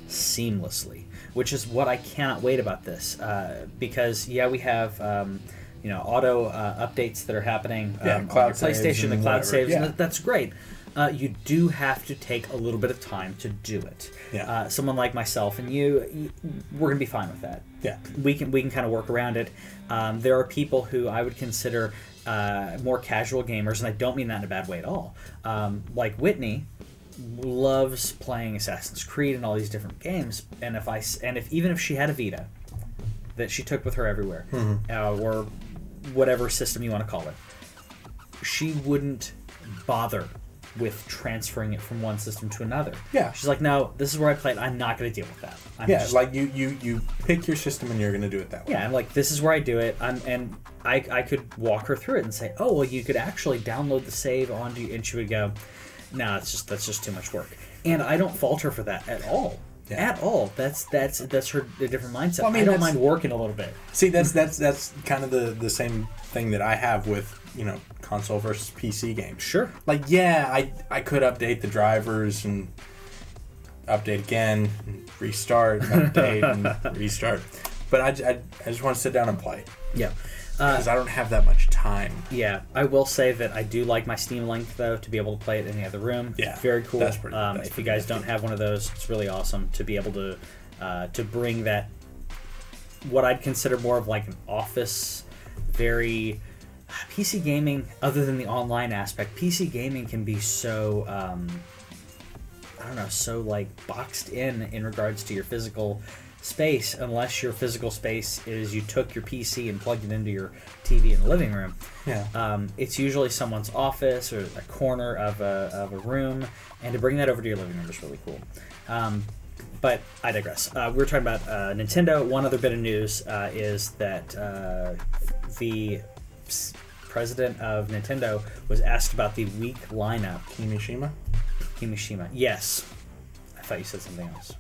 seamlessly, which is what I cannot wait about this. Uh, because yeah, we have um, you know auto uh, updates that are happening Yeah, um, cloud on your saves PlayStation, the cloud whatever, saves, yeah. and that's great. Uh, you do have to take a little bit of time to do it. Yeah. Uh, someone like myself and you, you, we're gonna be fine with that yeah. we can we can kind of work around it. Um, there are people who I would consider uh, more casual gamers, and I don't mean that in a bad way at all. Um, like Whitney loves playing Assassin's Creed and all these different games, and if I and if even if she had a Vita that she took with her everywhere, uh, or whatever system you want to call it, she wouldn't bother with transferring it from one system to another. Yeah. she's like, no, this is where I play it. I'm not going to deal with that. I'm Yeah, just like you, you, you pick your system and you're going to do it that way. yeah, I'm like, this is where I do it. I'm, and I, I could walk her through it and say, oh, well, you could actually download the save onto, and she would go, no, it's just that's just too much work. And I don't falter for that at all. Yeah. At all. That's that's that's her a different mindset. Well, I I, don't mind working a little bit. See, that's that's that's kind of the the same thing that I have with you know console versus PC games. Sure. Like, yeah, I I could update the drivers and update again, and restart, update, and restart. But I I just want to sit down and play Yeah. Uh, because I don't have that much time. yeah, I will say that I do like my Steam Link though to be able to play it in the other room. Yeah, very cool. that's pretty- um, that's if you guys don't have one of those, it's really awesome to be able to uh, to bring that what I'd consider more of like an office, very PC gaming. Other than the online aspect, PC gaming can be so um, I don't know, so like boxed in in regards to your physical space, unless your physical space is you took your PC and plugged it into your TV in the living room. Yeah. Um, it's usually someone's office or a corner of a, of a room, and to bring that over to your living room is really cool. Um, but I digress. Uh, we were talking about uh, Nintendo. One other bit of news uh, is that uh, the president of Nintendo was asked about the week lineup. Kimishima. Kimishima. Yes. I thought you said something else.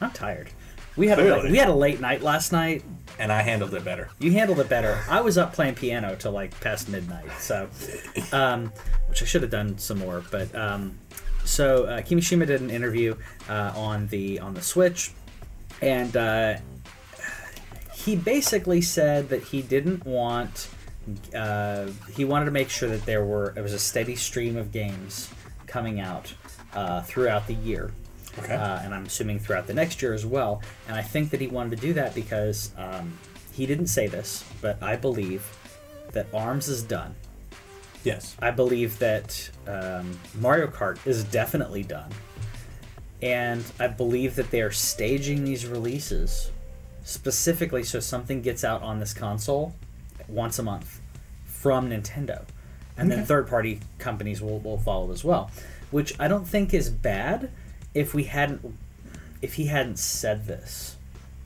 I'm tired. We had a late, we had a late night last night. And I handled it better. You handled it better. I was up playing piano till like past midnight, so um, which I should have done some more. But um, so uh, Kimishima did an interview uh, on the on the Switch, and uh, he basically said that he didn't want. Uh, he wanted to make sure that there were it was a steady stream of games coming out uh, throughout the year Okay. uh, and I'm assuming throughout the next year as well. And I think that he wanted to do that because um, he didn't say this, but I believe that Arms is done. yes. I believe that um, Mario Kart is definitely done. And I believe that they are staging these releases specifically so something gets out on this console once a month from Nintendo. And then third party companies will, will follow as well. Which I don't think is bad if we hadn't if he hadn't said this.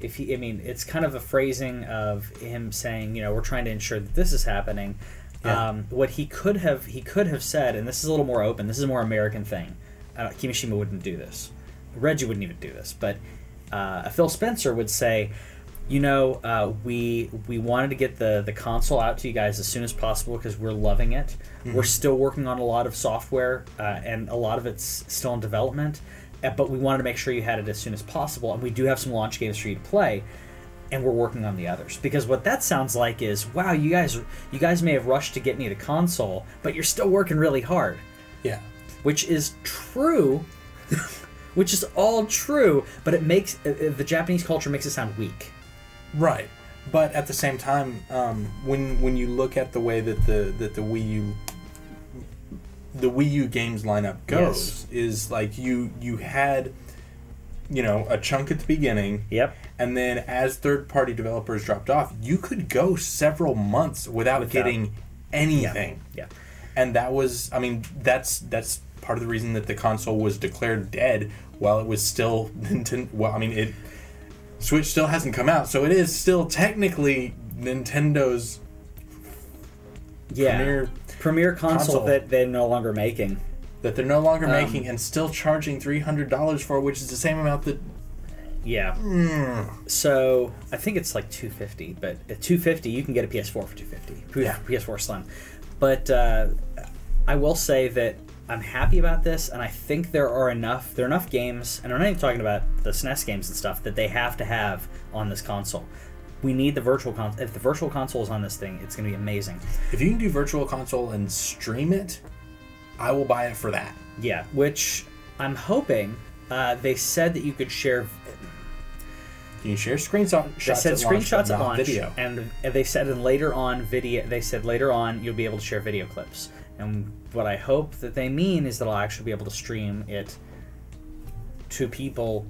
If he I mean it's kind of a phrasing of him saying, you know, we're trying to ensure that this is happening. Yeah. Um, what he could have he could have said, and this is a little more open. This is a more American thing. Uh, Kimishima wouldn't do this. Reggie wouldn't even do this. But uh, Phil Spencer would say, you know, uh, we we wanted to get the the console out to you guys as soon as possible because we're loving it. We're still working on a lot of software, uh, and a lot of it's still in development. But we wanted to make sure you had it as soon as possible, and we do have some launch games for you to play and we're working on the others because what that sounds like is wow you guys you guys may have rushed to get me the console but you're still working really hard Yeah. which is true which is all true but it makes uh, uh, the japanese culture makes it sound weak Right. But at the same time, um, when when you look at the way that the that the Wii U the Wii U games lineup goes, is like you you had you know a chunk at the beginning, yep and then as third party developers dropped off, you could go several months without, Without- getting anything. yeah And that was, I mean, that's that's part of the reason that the console was declared dead while it was still Nintendo. Well, I mean, it Switch still hasn't come out, so it is still technically Nintendo's yeah premier premier console, console. that they're no longer making that they're no longer Um, making and still charging three hundred dollars for, which is the same amount that. yeah so i think it's like 250 but at 250 you can get a ps4 for 250 Yeah. ps4 slim but uh, i will say that i'm happy about this and i think there are enough there are enough games and i'm not even talking about the snes games and stuff that they have to have on this console we need the virtual console if the virtual console is on this thing it's going to be amazing If you can do Virtual Console and stream it, I will buy it for that. yeah which i'm hoping uh, they said that you could share Can You can share screenshot they said at screenshots but at launch, video. and they said in later on video. They said later on you'll be able to share video clips, and what I hope that they mean is that I'll actually be able to stream it to people,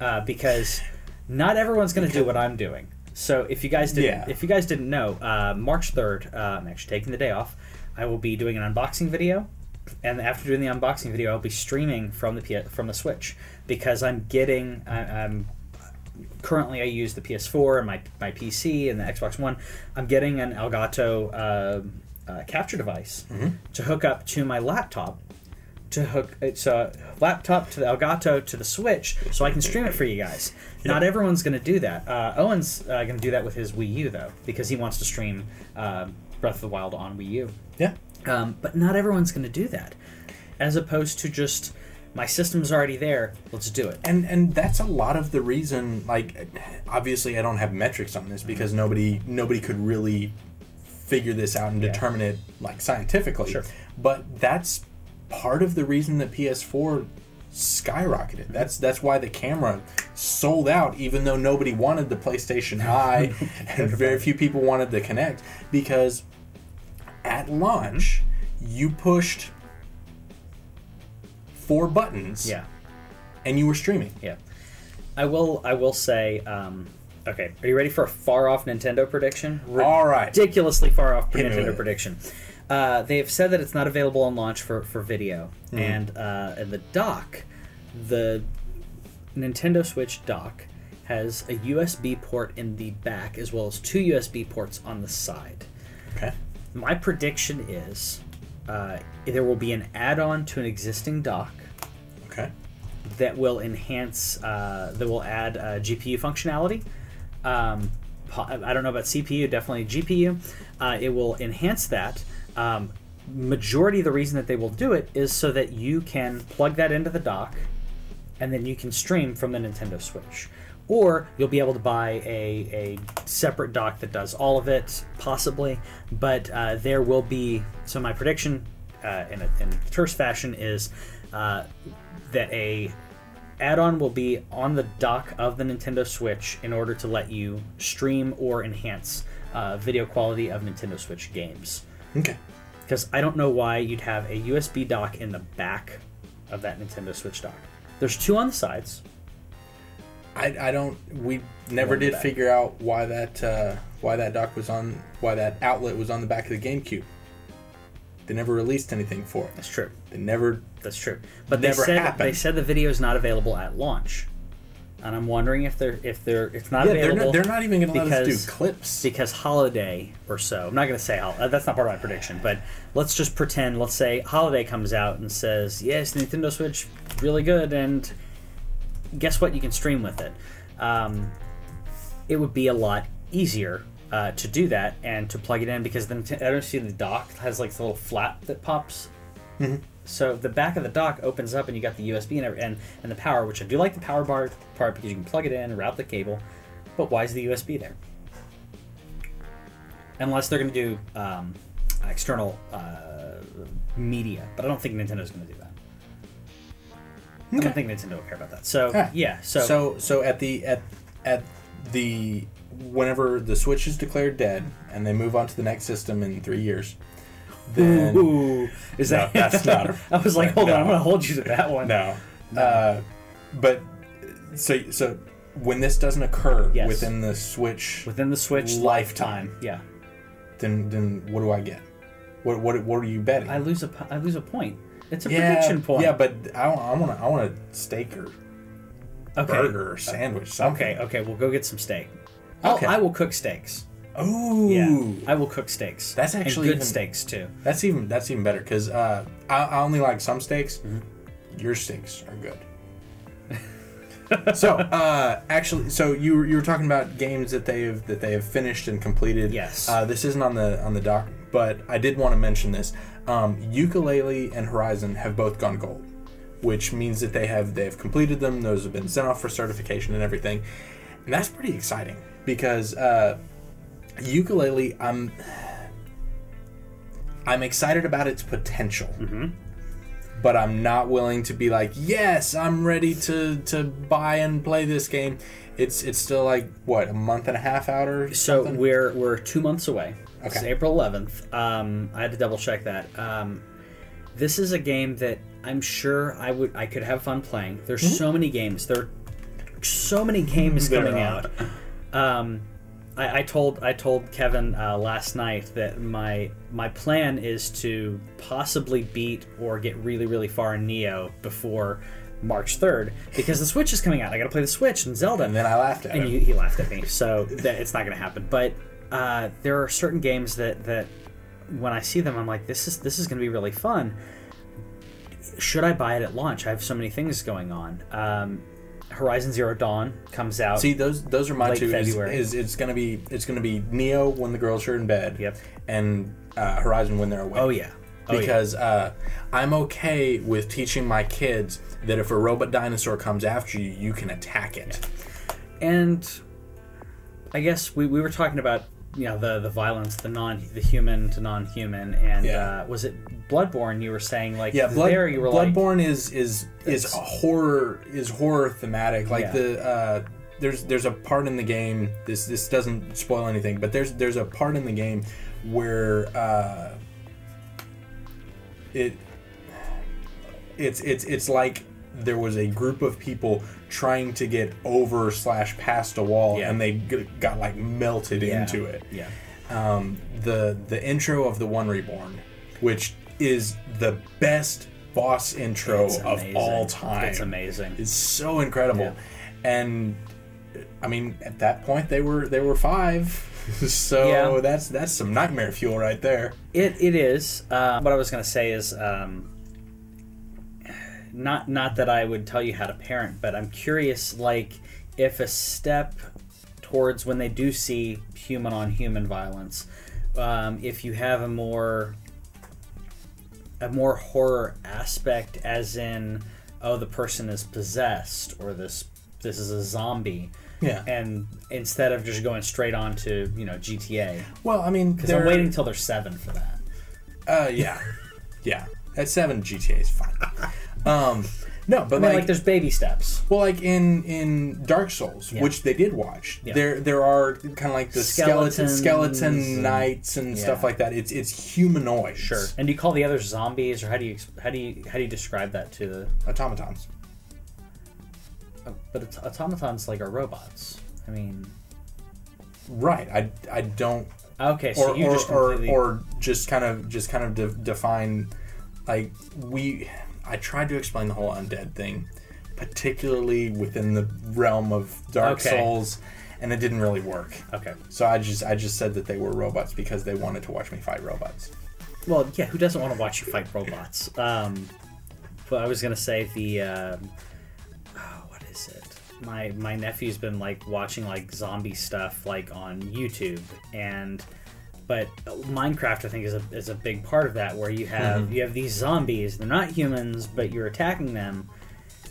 uh, because not everyone's going to do what I'm doing. So if you guys didn't, Yeah. if you guys didn't know, uh, March third, uh, I'm actually taking the day off. I will be doing an unboxing video, and after doing the unboxing video, I'll be streaming from the P- from the Switch because I'm getting I, I'm currently I use the PS4 and my, my PC and the Xbox One. I'm getting an Elgato uh, uh, capture device to hook up to my laptop. To hook it's a laptop to the Elgato to the Switch, so I can stream it for you guys. Not everyone's going to do that. Uh, Owen's uh, going to do that with his Wii U though, because he wants to stream uh, Breath of the Wild on Wii U. Yeah. Um, but not everyone's going to do that, as opposed to just my system's already there. Let's do it. and and that's a lot of the reason like obviously i don't have metrics on this because nobody nobody could really figure this out and Yeah. determine it like scientifically Sure. but that's part of the reason that ps4 skyrocketed that's that's why the camera sold out even though nobody wanted the playstation eye and very few people wanted the Kinect because at launch you pushed four buttons Yeah. and you were streaming Yeah, I will. I will say. Um, okay, are you ready for a far off Nintendo prediction? All right. ridiculously far off Hit me with Nintendo it. Uh, they have said that it's not available on launch for for video, Hmm. and uh, and the dock, the Nintendo Switch dock has a USB port in the back as well as two USB ports on the side. Okay. My prediction is uh, there will be an add-on to an existing dock Okay. that will enhance uh, that will add uh, GPU functionality. Um, I don't know about CPU, definitely GPU. Uh, it will enhance that. Um, majority of the reason that they will do it is so that you can plug that into the dock, and then you can stream from the Nintendo Switch. Or you'll be able to buy a, a separate dock that does all of it, possibly. But uh, there will be. So my prediction, uh, in a in terse fashion, is uh, that a add-on will be on the dock of the Nintendo Switch in order to let you stream or enhance uh, video quality of Nintendo Switch games. Okay. Because I don't know why you'd have a USB dock in the back of that Nintendo Switch dock. There's two on the sides. I, I don't. We never did back. figure out why that uh, why that dock was on why that outlet was on the back of the GameCube. They never released anything for it. That's true. They never. That's true. But Never they said happened. they said the video is not available at launch. And I'm wondering if they're if they're it's not Yeah, they're available. not, they're not even going to let us do clips. because holiday or so. I'm not going to say uh, that's not part of my prediction, but let's just pretend. Let's say holiday comes out and says, "Yes, Nintendo Switch, really good," and guess what? You can stream with it. Um, it would be a lot easier uh, to do that and to plug it in because then I don't see the dock has like the little flap that pops. So the back of the dock opens up and you got the USB and, and and the power, which I do like the power bar part because you can plug it in route the cable. But why is the USB there? Unless they're going to do um, external uh, media, but I don't think Nintendo's going to do that. I don't think Nintendo will care about that. So Yeah. yeah, so, so so at the at at the whenever the Switch is declared dead and they move on to the next system in three years, then Ooh, is No, that? that's not a- I was like, hold on, I'm going to hold you to that one. no, uh, but so so when this doesn't occur Yes. within the Switch, Within the Switch Lifetime. yeah, then then what do I get? What what what are you betting? I lose a I lose a point. It's a yeah, prediction point. yeah, but I, I want I want a steak or okay. burger or sandwich. Something. Okay, okay, we'll go get some steak. I'll, Okay. I will cook steaks. Ooh, Yeah, I will cook steaks. That's actually good even- steaks too. That's even that's even better because uh, I, I only like some steaks. Mm-hmm. Your steaks are good. so uh, actually, so you were, you were talking about games that they have that they have finished and completed. Yes. Uh, this isn't on the on the doc, but I did want to mention this. Um, Yooka-Laylee and Horizon have both gone gold, which means that they have they have completed them. Those have been sent off for certification and everything, and that's pretty exciting because uh, Yooka-Laylee, I'm I'm excited about its potential. But I'm not willing to be like, yes, I'm ready to, to buy and play this game. It's it's still like what a month and a half out or So something? we're we're two months away. It's April 11th. Um, I had to double check that. Um, this is a game that I'm sure I would I could have fun playing. There's so many games. There are so many games coming out. Um, I, I told I told Kevin uh, last night that my my plan is to possibly beat or get really really far in Nioh before March 3rd because the Switch is coming out. I got to play the Switch and Zelda. and then I laughed at and him. you, he laughed at me, so that it's not going to happen. But uh, there are certain games that that when I see them, I'm like, this is this is going to be really fun. Should I buy it at launch? I have so many things going on. Um, Horizon Zero Dawn comes out. See, those those are my Late two. Is, February. is it's gonna be it's gonna be Nioh when the girls are in bed. Yep. And uh, Horizon when they're awake. oh yeah, oh, yeah. because uh, I'm okay with teaching my kids that if a robot dinosaur comes after you, you can attack it. and I guess we, we were talking about you know the the violence, the non the human to non human, and Yeah. uh, was it Bloodborne? You were saying like Yeah, Blood, there you were like Bloodborne is is is a horror is horror thematic. Like Yeah. the uh, there's there's a part in the game. This this doesn't spoil anything, but there's there's a part in the game where uh, it it's it's it's like there was a group of people trying to get over slash past a wall, Yeah. and they g- got like melted Yeah. into it yeah. um, the the intro of the One Reborn, which is the best boss intro of all time. It's amazing. It's so incredible, Yeah. and I mean, at that point they were they were five, so that's that's some nightmare fuel right there. It it is. Uh, what I was going to say is, um, not not that I would tell you how to parent, but I'm curious, like if a step towards when they do see human on human violence, um, if you have a more a more horror aspect, as in, oh, the person is possessed, or this this is a zombie. Yeah. And instead of just going straight on to you know GTA, Well, I mean, because I'm they're- waiting until they're seven for that. Uh, yeah, yeah. At seven, GTA is fine. Um, no, but I mean, like, like, there's baby steps. Well, like in in Dark Souls, Yeah. which they did watch, Yeah. there there are kind of like the skeleton skeleton knights and stuff like that. It's it's humanoid. Sure. And do you call the others zombies, or how do you how do you how do you describe that to the? automatons. oh, But automatons like are robots. I mean, Right. I I don't okay, so or you or, just or, completely or just kind of just kind of de- define like we. I tried to explain the whole undead thing. particularly within the realm of Dark Okay. Souls, and it didn't really work. Okay. So I just I just said that they were robots because they wanted to watch me fight robots. Well, yeah, who doesn't want to watch you fight robots? Um, but I was gonna say the um, oh, what is it? My my nephew's been like watching like zombie stuff like on YouTube and. But Minecraft, I think, is a, is a big part of that, where you have you have these zombies. They're not humans, but you're attacking them.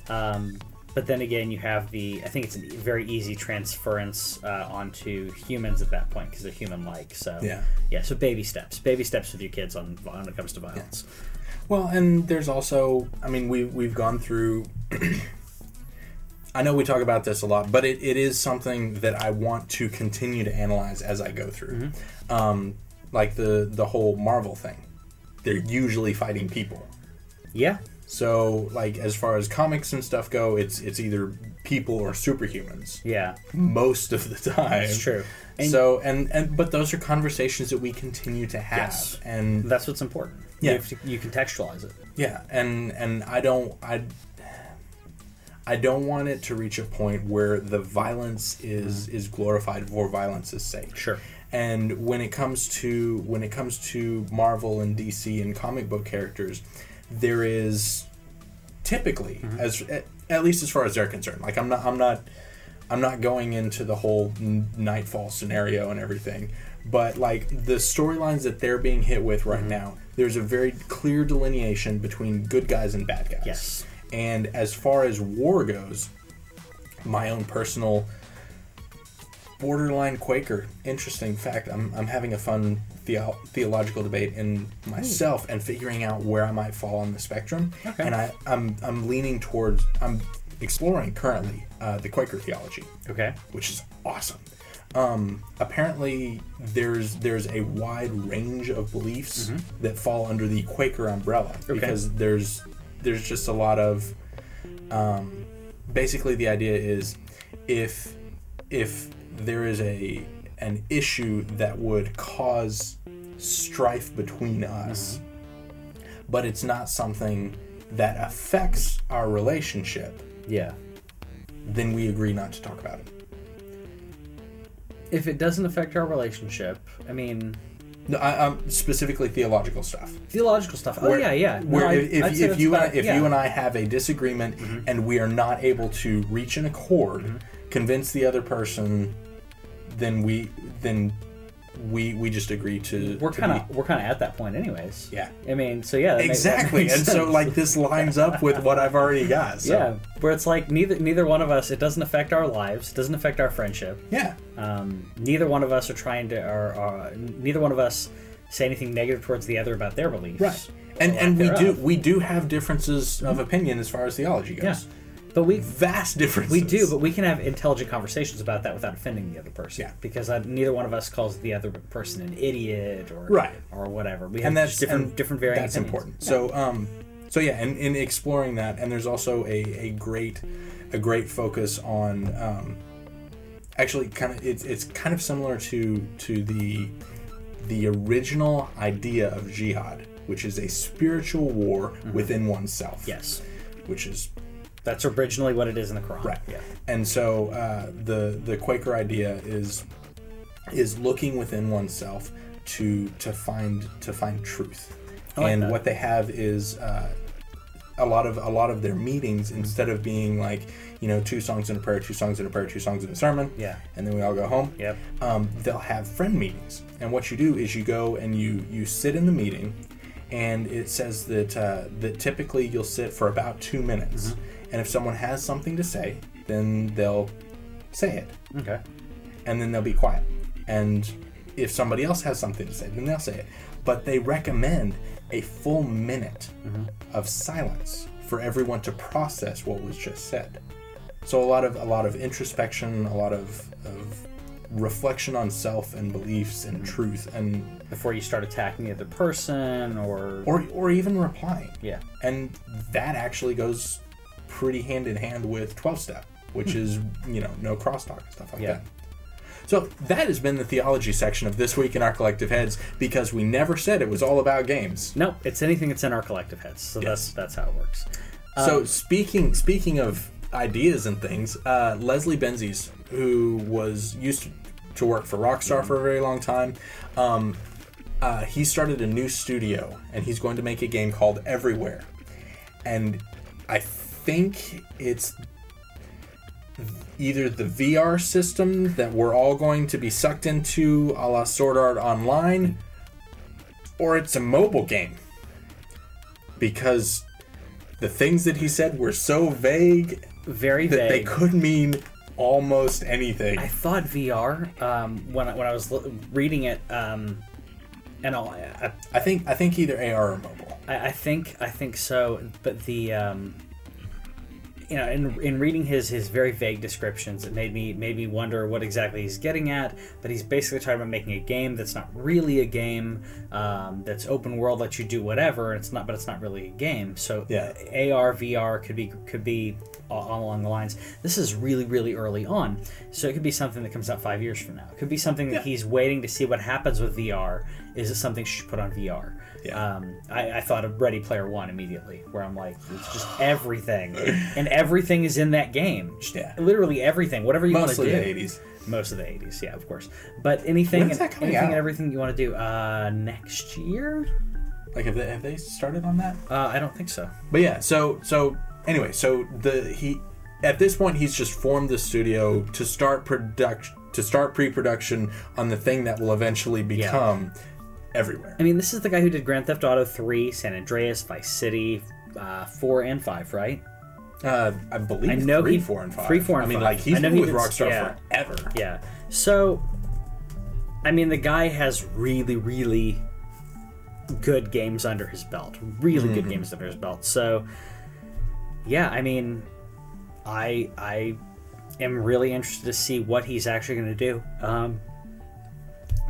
Um, but then again, you have the I think it's a very easy transference uh, onto humans at that point because they're human-like. So Yeah. yeah. So baby steps, baby steps with your kids on when it comes to violence. Well, and there's also, I mean, we we've gone through. I know we talk about this a lot, but it, it is something that I want to continue to analyze as I go through. Um, like the the whole Marvel thing, they're usually fighting people. Yeah, So, like as far as comics and stuff go, it's it's either people or superhumans yeah, most of the time. it's true. And so and and but those are conversations that we continue to have, Yes. and that's what's important. Yeah. you, to, you contextualize it. Yeah, and and I don't I I don't want it to reach a point where the violence is mm-hmm. is glorified for violence's sake. Sure. And when it comes to when it comes to Marvel and DC and comic book characters, there is typically mm-hmm. as at, at least as far as they're concerned. Like I'm not I'm not I'm not going into the whole Nightfall scenario and everything, but like the storylines that they're being hit with right mm-hmm. now, there's a very clear delineation between good guys and bad guys. Yes. And as far as war goes, my own personal borderline Quaker. Interesting fact. I'm, I'm having a fun theo- theological debate in myself and figuring out where I might fall on the spectrum. Okay. And I, I'm I'm leaning towards I'm exploring currently uh, the Quaker theology Okay. which is awesome. Um, apparently, there's there's a wide range of beliefs that fall under the Quaker umbrella because there's there's just a lot of um, basically the idea is if if there is a an issue that would cause strife between us, but it's not something that affects our relationship, Yeah. then we agree not to talk about it. If it doesn't affect our relationship, I mean, No, I, am specifically theological stuff. theological stuff. Oh Where- yeah, yeah. Where I- if, if, I'd if that's you and I, about- if yeah. Mm-hmm. you and I have a disagreement and we are not able to reach an accord, Mm-hmm. convince the other person, then we then we we just agree to. we're kind of we're kind of at that point, anyways. Yeah. I mean, so yeah. That makes- that exactly, makes and so like this lines up with what I've already got. So, yeah, where it's like neither neither one of us. It doesn't affect our lives. It doesn't affect our friendship. yeah, Um, neither one of us are trying to, are, are neither one of us say anything negative towards the other about their beliefs. right. And and we do we do have differences of opinion as far as theology goes. Yeah, but we Vast differences. we do, but we can have intelligent conversations about that without offending the other person. Yeah. because uh, neither one of us calls the other person an idiot or Right. or whatever. We have and that's different and different varying. That's opinions. important. So um, so yeah, and in exploring that, and there's also a, a great a great focus on um, actually kind of it's it's kind of similar to to the the original idea of jihad, which is a spiritual war within oneself. Yes, which is that's originally what it is in the Quran. Right. Yeah. And so uh, the the Quaker idea is is looking within oneself to to find to find truth. Like and that. what they have is uh, a lot of a lot of their meetings instead of being like you know two songs in a prayer, two songs in a prayer, two songs in a sermon, Yeah. and then we all go home. Yep. Um, they'll have friend meetings, and what you do is you go and you you sit in the meeting, and it says that uh, that typically you'll sit for about two minutes, Mm-hmm. And if someone has something to say, then they'll say it, Okay. and then they'll be quiet, and if somebody else has something to say, then they'll say it. But they recommend a full minute Mm-hmm. of silence for everyone to process what was just said. So a lot of a lot of introspection, a lot of, of reflection on self and beliefs and truth and Before you start attacking the other person, or, or or even replying. yeah. And that actually goes pretty hand in hand with 12 step, which is, you know, no crosstalk and stuff like Hmm. Yeah. that. So that has been the theology section of this week in our collective heads because we never said it was all about games. No, it's anything that's in our collective heads. So that's that's how it works. so speaking speaking of ideas and things. Uh, Leslie Benzies, who was used to, to work for Rockstar for a very long time, um, uh, he started a new studio and he's going to make a game called Everywhere. And I think it's either the VR system that we're all going to be sucked into a la Sword Art Online, or it's a mobile game. Because the things that he said were so vague Very vague that they could mean almost anything. I thought VR um, when I, when I was l- reading it, um, and all, I, I think I think either AR or mobile. I, I think I think so, but the um, you know, in, in reading his his very vague descriptions, it made me made me wonder what exactly he's getting at. But he's basically talking about making a game that's not really a game, um, that's open world, lets you do whatever. And it's not, but it's not really a game. So Yeah. AR VR could be could be all along the lines. This is really really early on, so it could be something that comes out five years from now. It could be something that Yeah. he's waiting to see what happens with VR. Is it something she should put on VR? Yeah. Um, I, I thought of Ready Player One immediately, where I'm like, it's just everything, and everything is in that game. Just Yeah. literally everything, whatever you want to do. Mostly the 80s. Most of the 80s, yeah, of course. But anything, and, anything out? and everything you want to do uh, next year? Like have they have they started on that? Uh, I don't think so. But yeah, so so anyway, so the he at this point he's just formed the studio to start production to start pre-production on the thing that will eventually become everywhere. I mean, this is the guy who did Grand Theft Auto 3, San Andreas, Vice City, uh, 4 and 5, right? Uh, I believe I know three, he- four, and five. three, four, and I mean, five. like he's been he with Rockstar yeah. forever. Yeah. So, I mean, the guy has really, really good games under his belt. Really Mm-hmm. good games under his belt. So, yeah, I mean, I I am really interested to see what he's actually going to do. Um,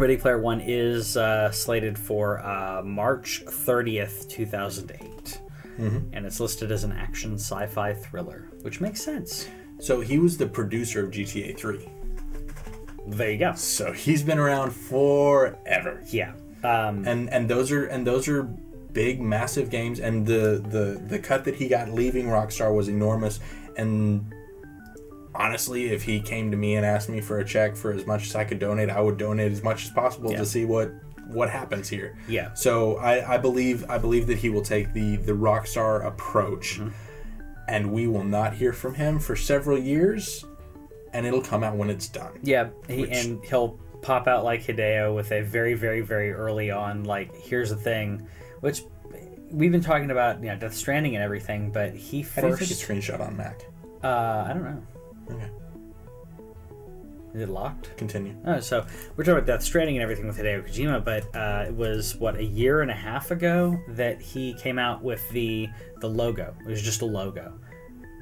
Ready Player One is uh, slated for uh, March 30th, 2008. Mm-hmm. And it's listed as an action sci fi thriller, which makes sense. So he was the producer of GTA 3. There you go. So he's been around forever. Yeah. Um, And and those are and those are big massive games and the the the cut that he got leaving Rockstar was enormous and honestly if he came to me and asked me for a check for as much as I could donate I would donate as much as possible Yeah. to see what what happens here. Yeah. So I, I believe I believe that he will take the the Rockstar approach Mm-hmm. and we will not hear from him for several years and it'll come out when it's done. Yeah, he, Which- and he'll pop out like Hideo with a very, very, very early on, like, here's the thing, which we've been talking about, you know, Death Stranding and everything, but he How do you first. take a screenshot on Mac? uh, I don't know. Okay. Is it locked? Continue. Oh, so we're talking about Death Stranding and everything with Hideo Kojima, but uh, it was what a year and a half ago that he came out with the the logo. It was just a logo,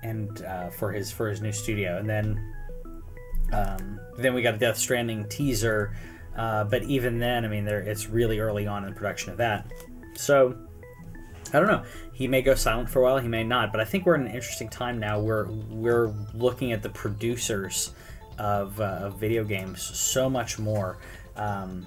and uh, for his for his new studio, and then um, then we got a Death Stranding teaser. Uh, but even then, I mean, there it's really early on in the production of that. So I don't know. He may go silent for a while. He may not. But I think we're in an interesting time now. Where we're looking at the producers of, uh, of video games so much more um,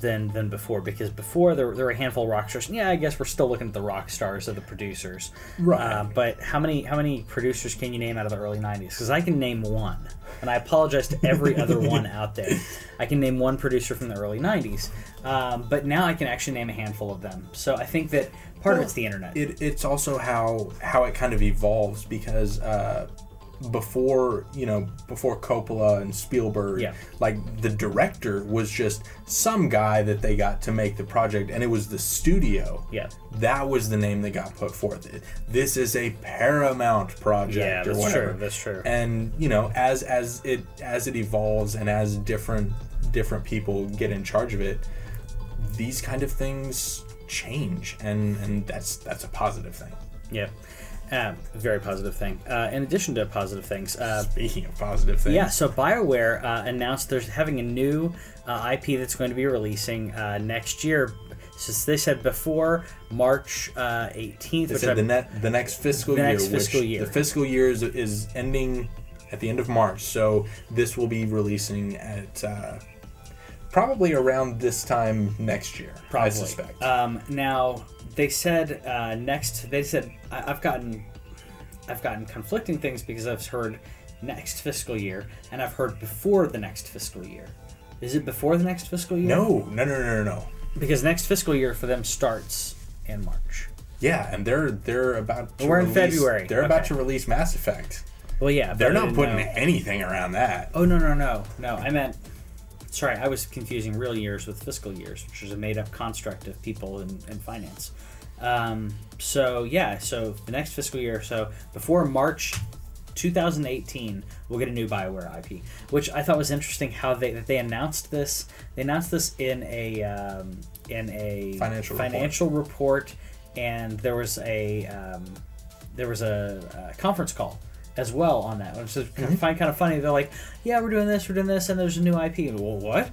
than than before. Because before there, there were a handful of rock stars. Yeah, I guess we're still looking at the rock stars of the producers. Right. Uh, but how many how many producers can you name out of the early '90s? Because I can name one, and I apologize to every other one out there. I can name one producer from the early '90s, um, but now I can actually name a handful of them. So I think that part of it's the internet. it, it's also how how it kind of evolves because uh, before you know before Coppola and Spielberg, Yeah. like the director was just some guy that they got to make the project, and it was the studio. Yeah. that was the name that got put forth. This is a Paramount project. Yeah, or that's whatever. true, that's true. And you know, as as it as it evolves and as different different people get in charge of it, these kind of things change, and and that's that's a positive thing. yeah, uh, very positive thing. Uh, in addition to positive things, uh, Speaking of positive things, Yeah, so BioWare uh, announced they're having a new uh, IP that's going to be releasing uh, next year. Since they said before March uh, 18th, they said the net the next fiscal The year, next fiscal year. the fiscal year is, is ending at the end of March, so this will be releasing at uh, probably around this time next year. probably. I suspect. Um, now they said uh, next. They said I, I've gotten I've gotten conflicting things because I've heard next fiscal year and I've heard before the next fiscal year. Is it before the next fiscal year? No, no, no, no, no, no. because next fiscal year for them starts in March. Yeah, and they're they're about to We're in release- February. They're about Okay. to release Mass Effect. Well, yeah, but They're I not didn't putting know- anything around that. Oh no no no no! I meant. Sorry, I was confusing real years with fiscal years, which is a made-up construct of people in, in finance. Um, so yeah, so the next fiscal year, so before March 2018, we'll get a new Bioware IP, which I thought was interesting. How they that they announced this. They announced this in a um, in a Financial report. financial report, and there was a um, there was a, a conference call as well on that, which is Mm-hmm. I find kind of funny. They're like, "Yeah, we're doing this, we're doing this, and there's a new IP." Well, what?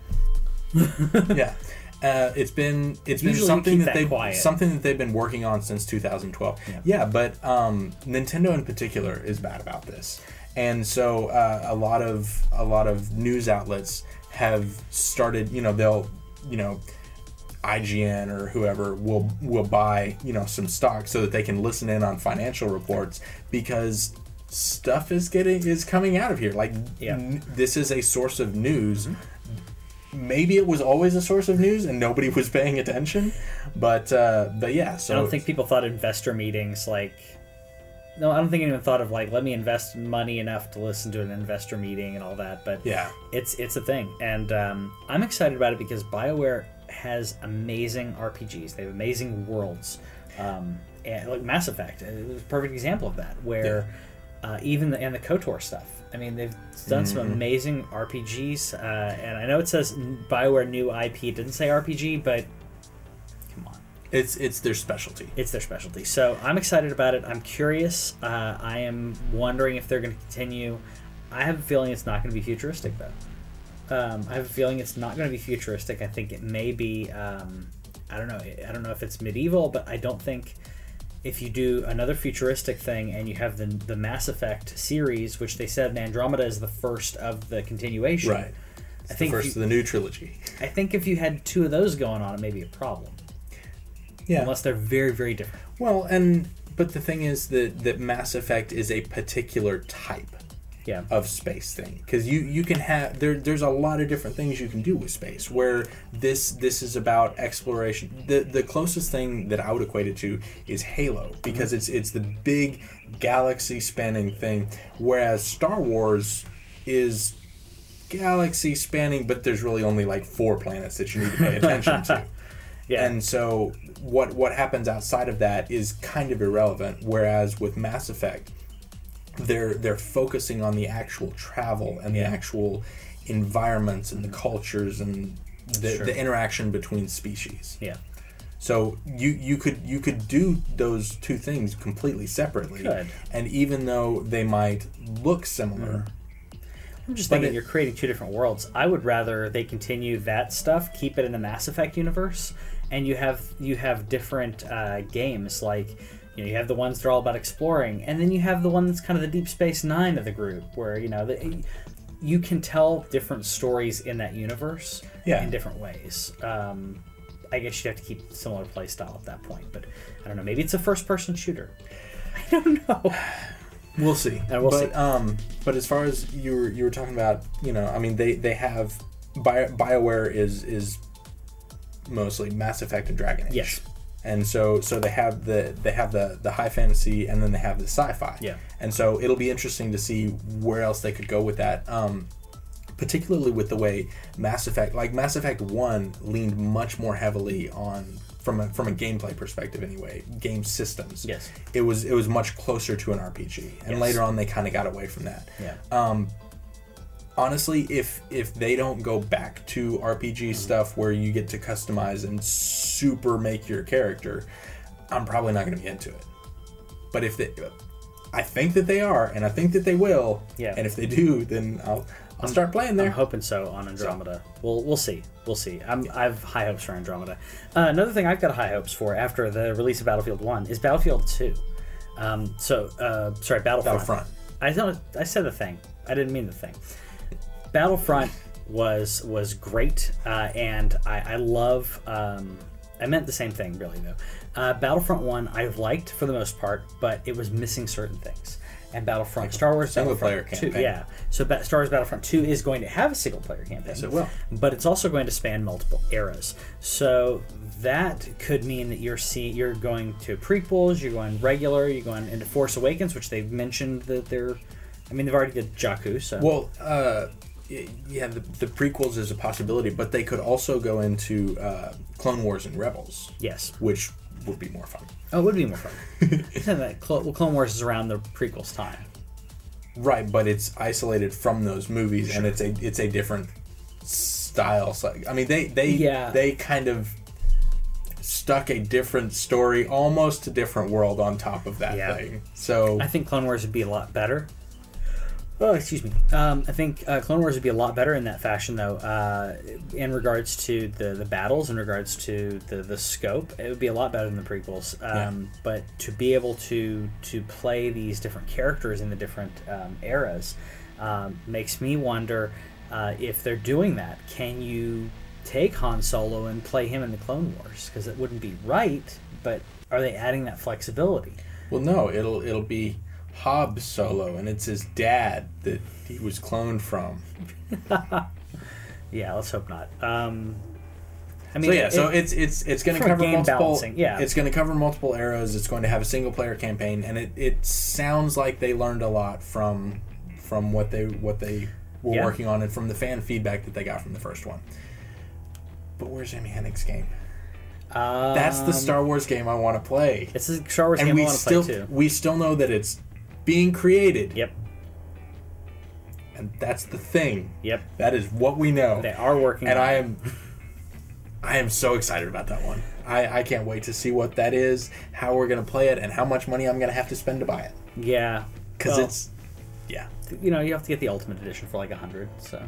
yeah. Uh, it's been it's been something that, that they quiet. something that they've been working on since 2012. Yeah. Yeah, but um, Nintendo in particular is bad about this, and so uh, a lot of a lot of news outlets have started. You know, they'll you know. IGN or whoever will will buy you know some stock so that they can listen in on financial reports because stuff is getting is coming out of here like Yeah. n- this is a source of news maybe it was always a source of news and nobody was paying attention but uh but yeah so I don't think people thought investor meetings like. No, I don't think anyone thought of like, let me invest money enough to listen to an investor meeting and all that. But yeah it's it's a thing, and um, I'm excited about it because Bioware has amazing RPGs. They have amazing worlds, um, and like Mass Effect is a perfect example of that. Where uh, even the and the Kotor stuff. I mean, they've done some amazing RPGs, uh, and I know it says Bioware new IP. It doesn't say RPG, but come on it's it's their specialty it's their specialty. So I'm excited about it. I'm curious. Uh, I am wondering if they're going to continue. I have a feeling it's not going to be futuristic though. Um, I have a feeling it's not going to be futuristic. I think it may be. Um, I don't know. I don't know if it's medieval, but I don't think if you do another futuristic thing and you have the the Mass Effect series, which they said Andromeda is the first of the continuation. right I the think first if of the new trilogy I think if you had two of those going on, it may be a problem. yeah Unless they're very very different. well and but the thing is that that mass effect is a particular type Yeah. of space thing because you you can have there there's a lot of different things you can do with space where this this is about exploration the the closest thing that i would equate it to is halo mm-hmm. because it's it's the big galaxy spanning thing whereas star wars is galaxy spanning but there's really only like four planets that you need to pay attention to Yeah. and so what what happens outside of that is kind of irrelevant. Whereas with Mass Effect, they're they're focusing on the actual travel and the Yeah. actual environments and the cultures and the, Sure. the interaction between species. yeah. So you you could you could do those two things completely separately. Could. And even though they might look similar, I'm just thinking it- you're creating two different worlds. I would rather they continue that stuff, keep it in the Mass Effect universe, and you have you have different uh, games like you know you have the ones that are all about exploring, and then you have the one that's kind of the Deep Space Nine of the group, where you know the, you can tell different stories in that universe Yeah. in different ways. Um, I guess you'd have to keep similar play style at that point, but I don't know. Maybe it's a first person shooter. I don't know. We'll see. Uh, we'll but see. um, but as far as you were you were talking about, you know, I mean, they they have Bio, Bioware is is mostly Mass Effect and Dragon Age. Yes. And so so they have the they have the the high fantasy and then they have the sci-fi. Yeah. And so it'll be interesting to see where else they could go with that. Um, particularly with the way Mass Effect, like Mass Effect One, leaned much more heavily on from a, from a gameplay perspective anyway, game systems. Yes. It was it was much closer to an RPG, and Yes. later on they kind of got away from that. Yeah. Um, honestly, if if they don't go back to RPG stuff where you get to customize and super make your character, I'm probably not going to be into it. But if they, I think that they are, and I think that they will. Yeah. And if they do, then I'll I'll start playing there. I'm hoping so on Andromeda. We'll we'll see. We'll see. I'm, I have high hopes for Andromeda. Uh, another thing I've got high hopes for after the release of Battlefield One is Battlefield Two. Um, so uh, sorry, Battlefront. Battlefront. I don't. I said the thing. I didn't mean the thing. Battlefront was was great, uh, and I, I love. Um, I meant the same thing, really though. Uh, Battlefront One I've liked for the most part, but it was missing certain things. and Battlefront Star Wars single Battlefront player 2. campaign. Yeah. So ba- Star Wars Battlefront 2 is going to have a single player campaign. Yes, it will. But it's also going to span multiple eras. So that could mean that you're see you're going to prequels, you're going regular, you're going into Force Awakens, which they've mentioned that they're I mean they've already did Jakku, so Well, uh, yeah, the, the prequels is a possibility, but they could also go into uh, Clone Wars and Rebels, yes. which would be more fun. Oh, it would be more fun. Yeah, well, Clone Wars is around the prequels time. Right, but it's isolated from those movies, and it's a it's a different style. So, I mean, they they Yeah. they kind of stuck a different story, almost a different world on top of that Yeah. thing. So I think Clone Wars would be a lot better. Oh, excuse me. Um, I think uh, Clone Wars would be a lot better in that fashion, though. Uh, in regards to the, the battles, in regards to the, the scope, it would be a lot better than the prequels. Um, But to be able to to play these different characters in the different um, eras um, makes me wonder uh, if they're doing that. Can you take Han Solo and play him in the Clone Wars? Because it wouldn't be right. But are they adding that flexibility? well, no, it'll it'll be Hob Solo, and it's his dad that he was cloned from. Yeah, let's hope not. Um, I mean, So yeah, so it's it's it's going to cover game multiple. balancing, yeah. it's going to cover multiple eras. It's going to have a single player campaign, and it, it sounds like they learned a lot from from what they what they were Yeah. working on and from the fan feedback that they got from the first one. But where's Amy Hennig's game? um, That's the Star Wars game I want to play, It's a Star Wars and game I we want to play too. we still know that it's being created, Yep, and that's the thing. yep. That is what we know. They are working. and I am I am so excited about that one. I, I can't wait to see what that is, how we're gonna play it, and how much money I'm gonna have to spend to buy it. Yeah, Because Well, it's yeah. you know you have to get the Ultimate Edition for like a hundred. So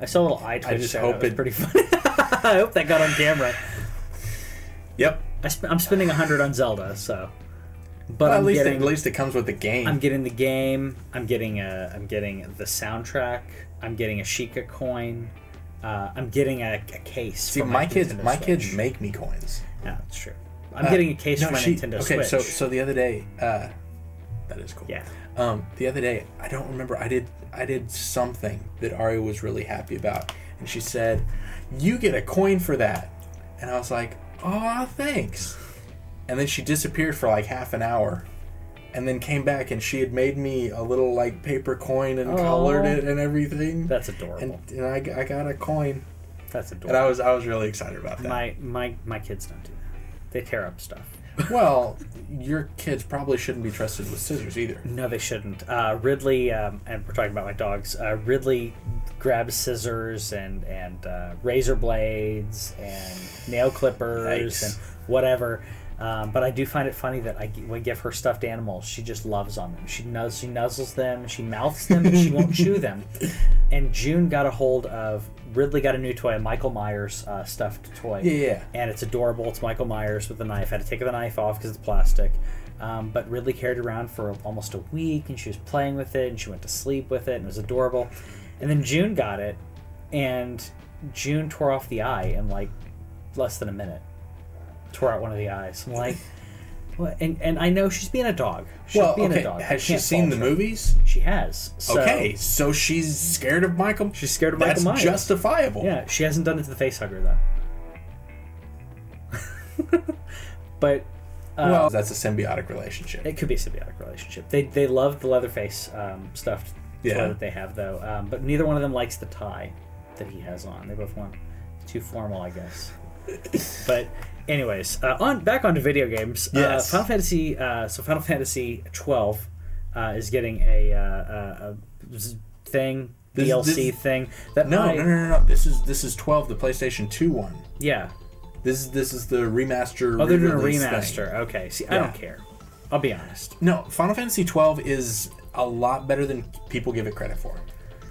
I saw a little eye twitch. I just hope it's it- pretty funny. I hope that got on camera. Yep. I sp- I'm spending a hundred on Zelda, so. But Well, at I'm least getting, at least it comes with the game. I'm getting the game. I'm getting a. I'm getting the soundtrack. I'm getting a Sheikah coin. Uh, I'm getting a, a case. see, for my, kids Nintendo my kids make me coins. Yeah, that's true. I'm Uh, getting a case no, for my she- Nintendo okay, Switch. so so the other day, uh, that is cool. yeah. Um, the other day, I don't remember. I did I did something that Ari was really happy about, and she said, "You get a coin for that," and I was like, "Oh, thanks." And then she disappeared for like half an hour, and then came back, and she had made me a little like paper coin and colored it and everything. That's adorable. and, and I, I got a coin, That's adorable and. I was I was really excited about that. my my my kids don't do that. They tear up stuff. well, your kids probably shouldn't be trusted with scissors either. No, they shouldn't. Uh, Ridley, um, and we're talking about my dogs. Uh, Ridley grabs scissors and and uh, razor blades and nail clippers Yikes. and whatever. Um, but I do find it funny that I, I give her stuffed animals, she just loves on them. She nuzz, she nuzzles them, she mouths them, but she won't chew them. And June got a hold of Ridley got a new toy, a Michael Myers uh, stuffed toy. Yeah, yeah. And it's adorable. It's Michael Myers with a knife. I had to take the knife off because it's plastic. Um, but Ridley carried around for almost a week, and she was playing with it, and she went to sleep with it, and it was adorable. And then June got it, and June tore off the eye in like less than a minute. Tore out one of the eyes. I'm like, what? And and I know she's being a dog. She's Well, being okay. a dog. Has she seen the her. movies? She has. So, okay, so she's scared of Michael. She's scared of That's Michael Myers. justifiable. Yeah, she hasn't done it to the face hugger though. but uh, well, that's a symbiotic relationship. it could be a symbiotic relationship. They they love the Leatherface um, stuffed toy Yeah. that they have though, um, but neither one of them likes the tie that he has on. They both want it's too formal, I guess. but anyways, uh, on back onto video games. Yes. Uh, Final Fantasy. Uh, so Final Fantasy twelve uh, is getting a, uh, a, thing. This- DLC this- thing that No, no, no, no, no. This is this is twelve, the PlayStation Two one. yeah This is this is the remaster. Oh, they're doing a re-release thing. remaster. Okay. See, I don't care. I'll be honest. No, Final Fantasy twelve is a lot better than people give it credit for.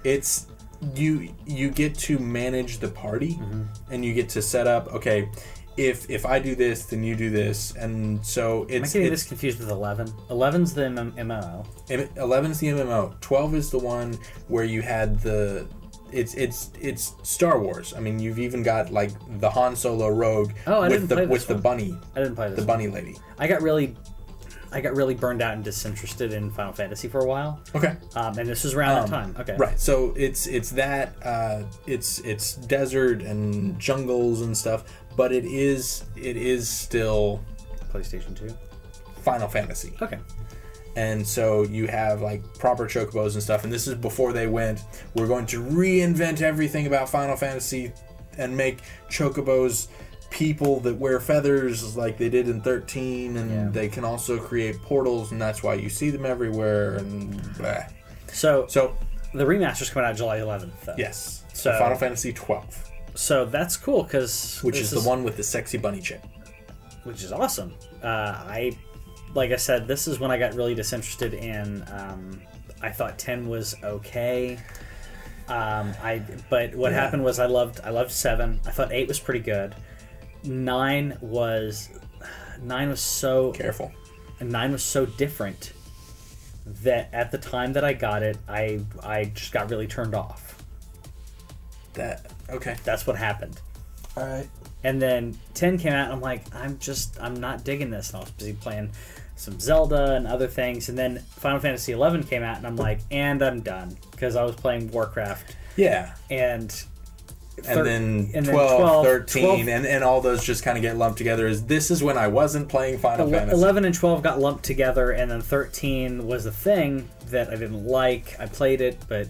It's you you get to manage the party Mm-hmm. and you get to set up. Okay, if if I do this, then you do this, and so Am I it's, getting it's this confused with 11? 11's the M- MMO. Eleven is the MMO. Twelve is the one where you had the. It's it's it's Star Wars. I mean, you've even got like the Han Solo Rogue Oh, I with didn't the play this with the one. bunny, I didn't play this. the bunny lady. I got really I got really burned out and disinterested in Final Fantasy for a while. Okay. Um, and this was around Um, that time. Okay. Right. So it's it's that uh, it's it's desert and jungles and stuff, but it is it is still PlayStation 2. Final Fantasy. Okay. And so you have like proper chocobos and stuff. And this is before they went, we're going to reinvent everything about Final Fantasy and make chocobos people that wear feathers like they did in 13. And Yeah. they can also create portals, and that's why you see them everywhere. And blah. So, So, the remaster's coming out July 11th. Though. yes. So- So Final Fantasy 12, So that's cool because which is the one with the sexy bunny chick. which is awesome. Uh, I, like I said, this is when I got really disinterested in. Um, I thought ten was okay. Um, I but what Yeah. happened was I loved I loved seven. I thought eight was pretty good. Nine was nine was so Careful. nine was so different that at the time that I got it, I I just got really turned off. That, okay. That's what happened. All right. And then 10 came out, and I'm like, I'm just, I'm not digging this. And I was busy playing some Zelda and other things. And then Final Fantasy 11 came out, and I'm like, and I'm done. Because I was playing Warcraft. Yeah. And. and thir- then, and 12, 13 12 and, and all those just kind of get lumped together is this is when i wasn't playing final ele- fantasy 11 and 12 got lumped together, and then 13 was the thing that I didn't like. I played it, but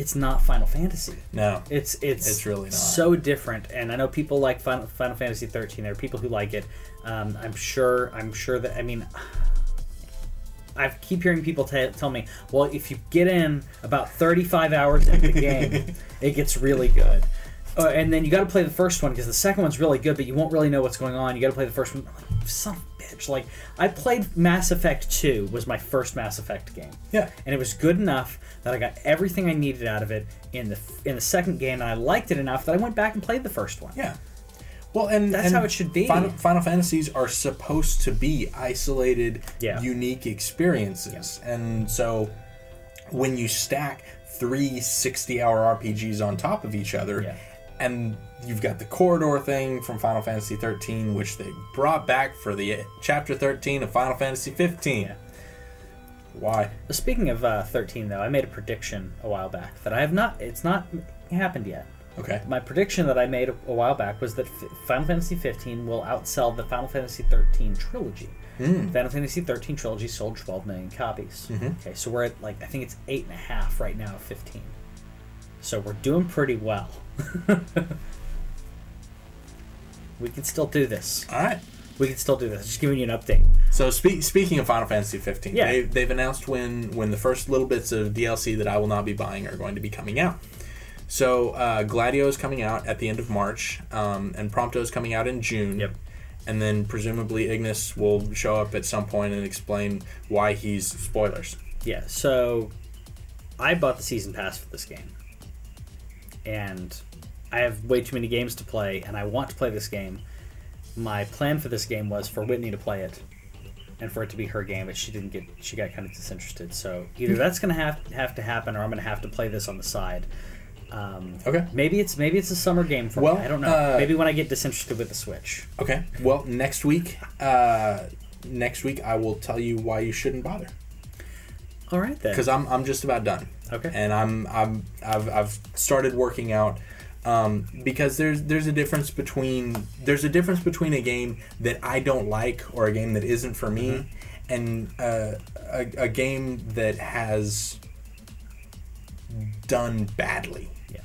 it's not Final Fantasy. no It's it's It's really not. so different, and I know people like Final, Final Fantasy 13. There are people who like it. Um, I'm sure. I'm sure that. I mean, I keep hearing people t- tell me, "Well, if you get in about 35 hours into the game, it gets really good." Uh, and then you got to play the first one because the second one's really good, but you won't really know what's going on. You got to play the first one. I'm like, Son of a bitch! Like I played Mass Effect 2 was my first Mass Effect game yeah and it was good enough that I got everything I needed out of it in the in the second game, and I liked it enough that I went back and played the first one. yeah well and That's and how it should be. final, final fantasies are supposed to be isolated Yeah. unique experiences and so when you stack three 60 hour rpgs on top of each other Yeah. And you've got the corridor thing from final fantasy 13 which they brought back for the chapter 13 of final fantasy 15 Yeah. why Speaking of uh, 13, though, I made a prediction a while back that I have not. It's not happened yet. okay My prediction that I made a, a while back was that F- Final Fantasy 15 will outsell the Final Fantasy 13 trilogy. Final Fantasy 13 trilogy sold 12 million copies. Okay, so we're at like I think it's eight and a half right now of 15. So we're doing pretty well. we can still do this. all right We can still do this. Just giving you an update. So spe- speaking of Final Fantasy 15, Yeah. they, they've announced when when the first little bits of DLC that I will not be buying are going to be coming out. So uh, Gladio is coming out at the end of March, um, and Prompto is coming out in June. Yep. And then presumably Ignis will show up at some point and explain why he's spoilers. Yeah, so I bought the season pass for this game. And I have way too many games to play, and I want to play this game. My plan for this game was for Whitney to play it and for it to be her game, but she didn't get she got kind of disinterested. So either that's gonna have have to happen or I'm gonna have to play this on the side. Um, Okay. Maybe it's maybe it's a summer game for Well, me. I don't know. uh, maybe when I get disinterested with the Switch. Okay. Well, next week, uh, next week I will tell you why you shouldn't bother All right then. because I'm I'm just about done. Okay. and I'm I'm I've, I've started working out um, because there's there's a difference between there's a difference between a game that I don't like or a game that isn't for me Mm-hmm. and uh, a, a game that has done badly Yeah.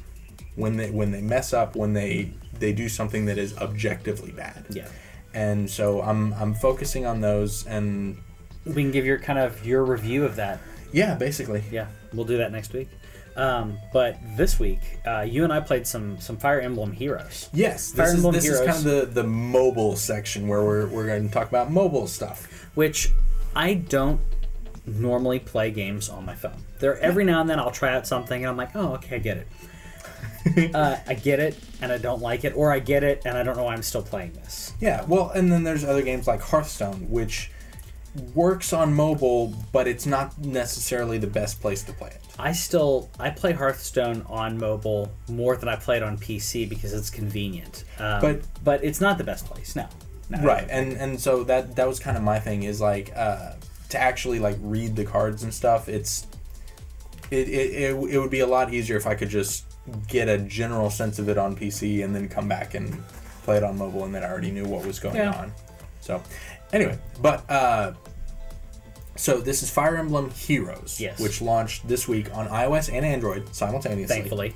when they when they mess up when they they do something that is objectively bad Yeah. and so I'm I'm focusing on those and We can give your kind of your review of that yeah basically Yeah, we'll do that next week. Um, but this week, uh, you and I played some some Fire Emblem Heroes. Yes, Fire this, is, Emblem this is kind of the, the mobile section where we're, we're going to talk about mobile stuff. which I don't normally play games on my phone. There, every now and then I'll try out something and I'm like, oh, okay, I get it. uh, I get it and I don't like it, or I get it and I don't know why I'm still playing this. Yeah, well, and then there's other games like Hearthstone, which works on mobile, but it's not necessarily the best place to play it. I still I play Hearthstone on mobile more than I play it on PC because it's convenient. Um, But- but it's not the best place. No. No, right and and so that that was kind of my thing is like uh to actually like read the cards and stuff it's it, it, it, it would be a lot easier if i could just get a general sense of it on pc and then come back and play it on mobile and then i already knew what was going Yeah. on so anyway but uh so this is fire emblem heroes Yes. which launched this week on ios and android simultaneously Thankfully,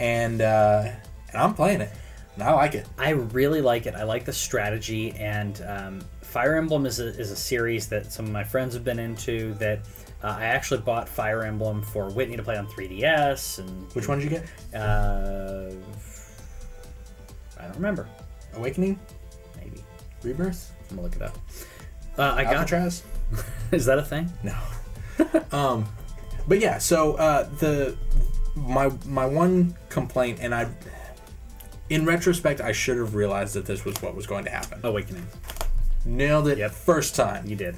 and uh and i'm playing it and i like it I really like it. I like the strategy, and um, Fire Emblem is a, is a series that some of my friends have been into. That uh, I actually bought Fire Emblem for Whitney to play on 3DS, and which one did you get Uh, I don't remember. awakening Maybe rebirth I'm gonna look it up. Uh, I got. Alcatraz? Is that a thing? No. um, but yeah, so uh, the my my one complaint, and I, in retrospect, I should have realized that this was what was going to happen. Awakening. Nailed it Yep. first time. You did.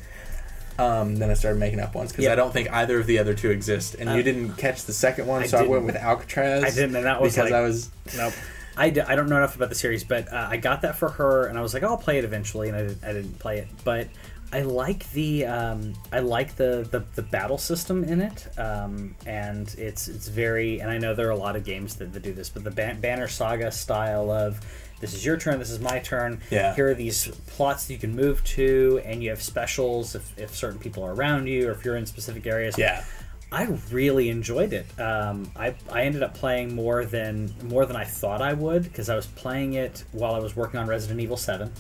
Um, then I started making up ones because Yep. I don't think either of the other two exist, and Uh, you didn't catch the second one, I so I went with Alcatraz. I didn't, and that was because like- I was Nope. I, d- I don't know enough about the series, but uh, I got that for her, and I was like, I'll play it eventually, and I, did, I didn't play it. But I like the um, I like the, the, the battle system in it, um, and it's it's very. And I know there are a lot of games that, that do this, but the Ban- Banner Saga style of this is your turn, this is my turn. Yeah. Here are these plots that you can move to, and you have specials if, if certain people are around you, or if you're in specific areas. yeah. I really enjoyed it. Um, I, I ended up playing more than more than I thought I would because I was playing it while I was working on Resident Evil Seven,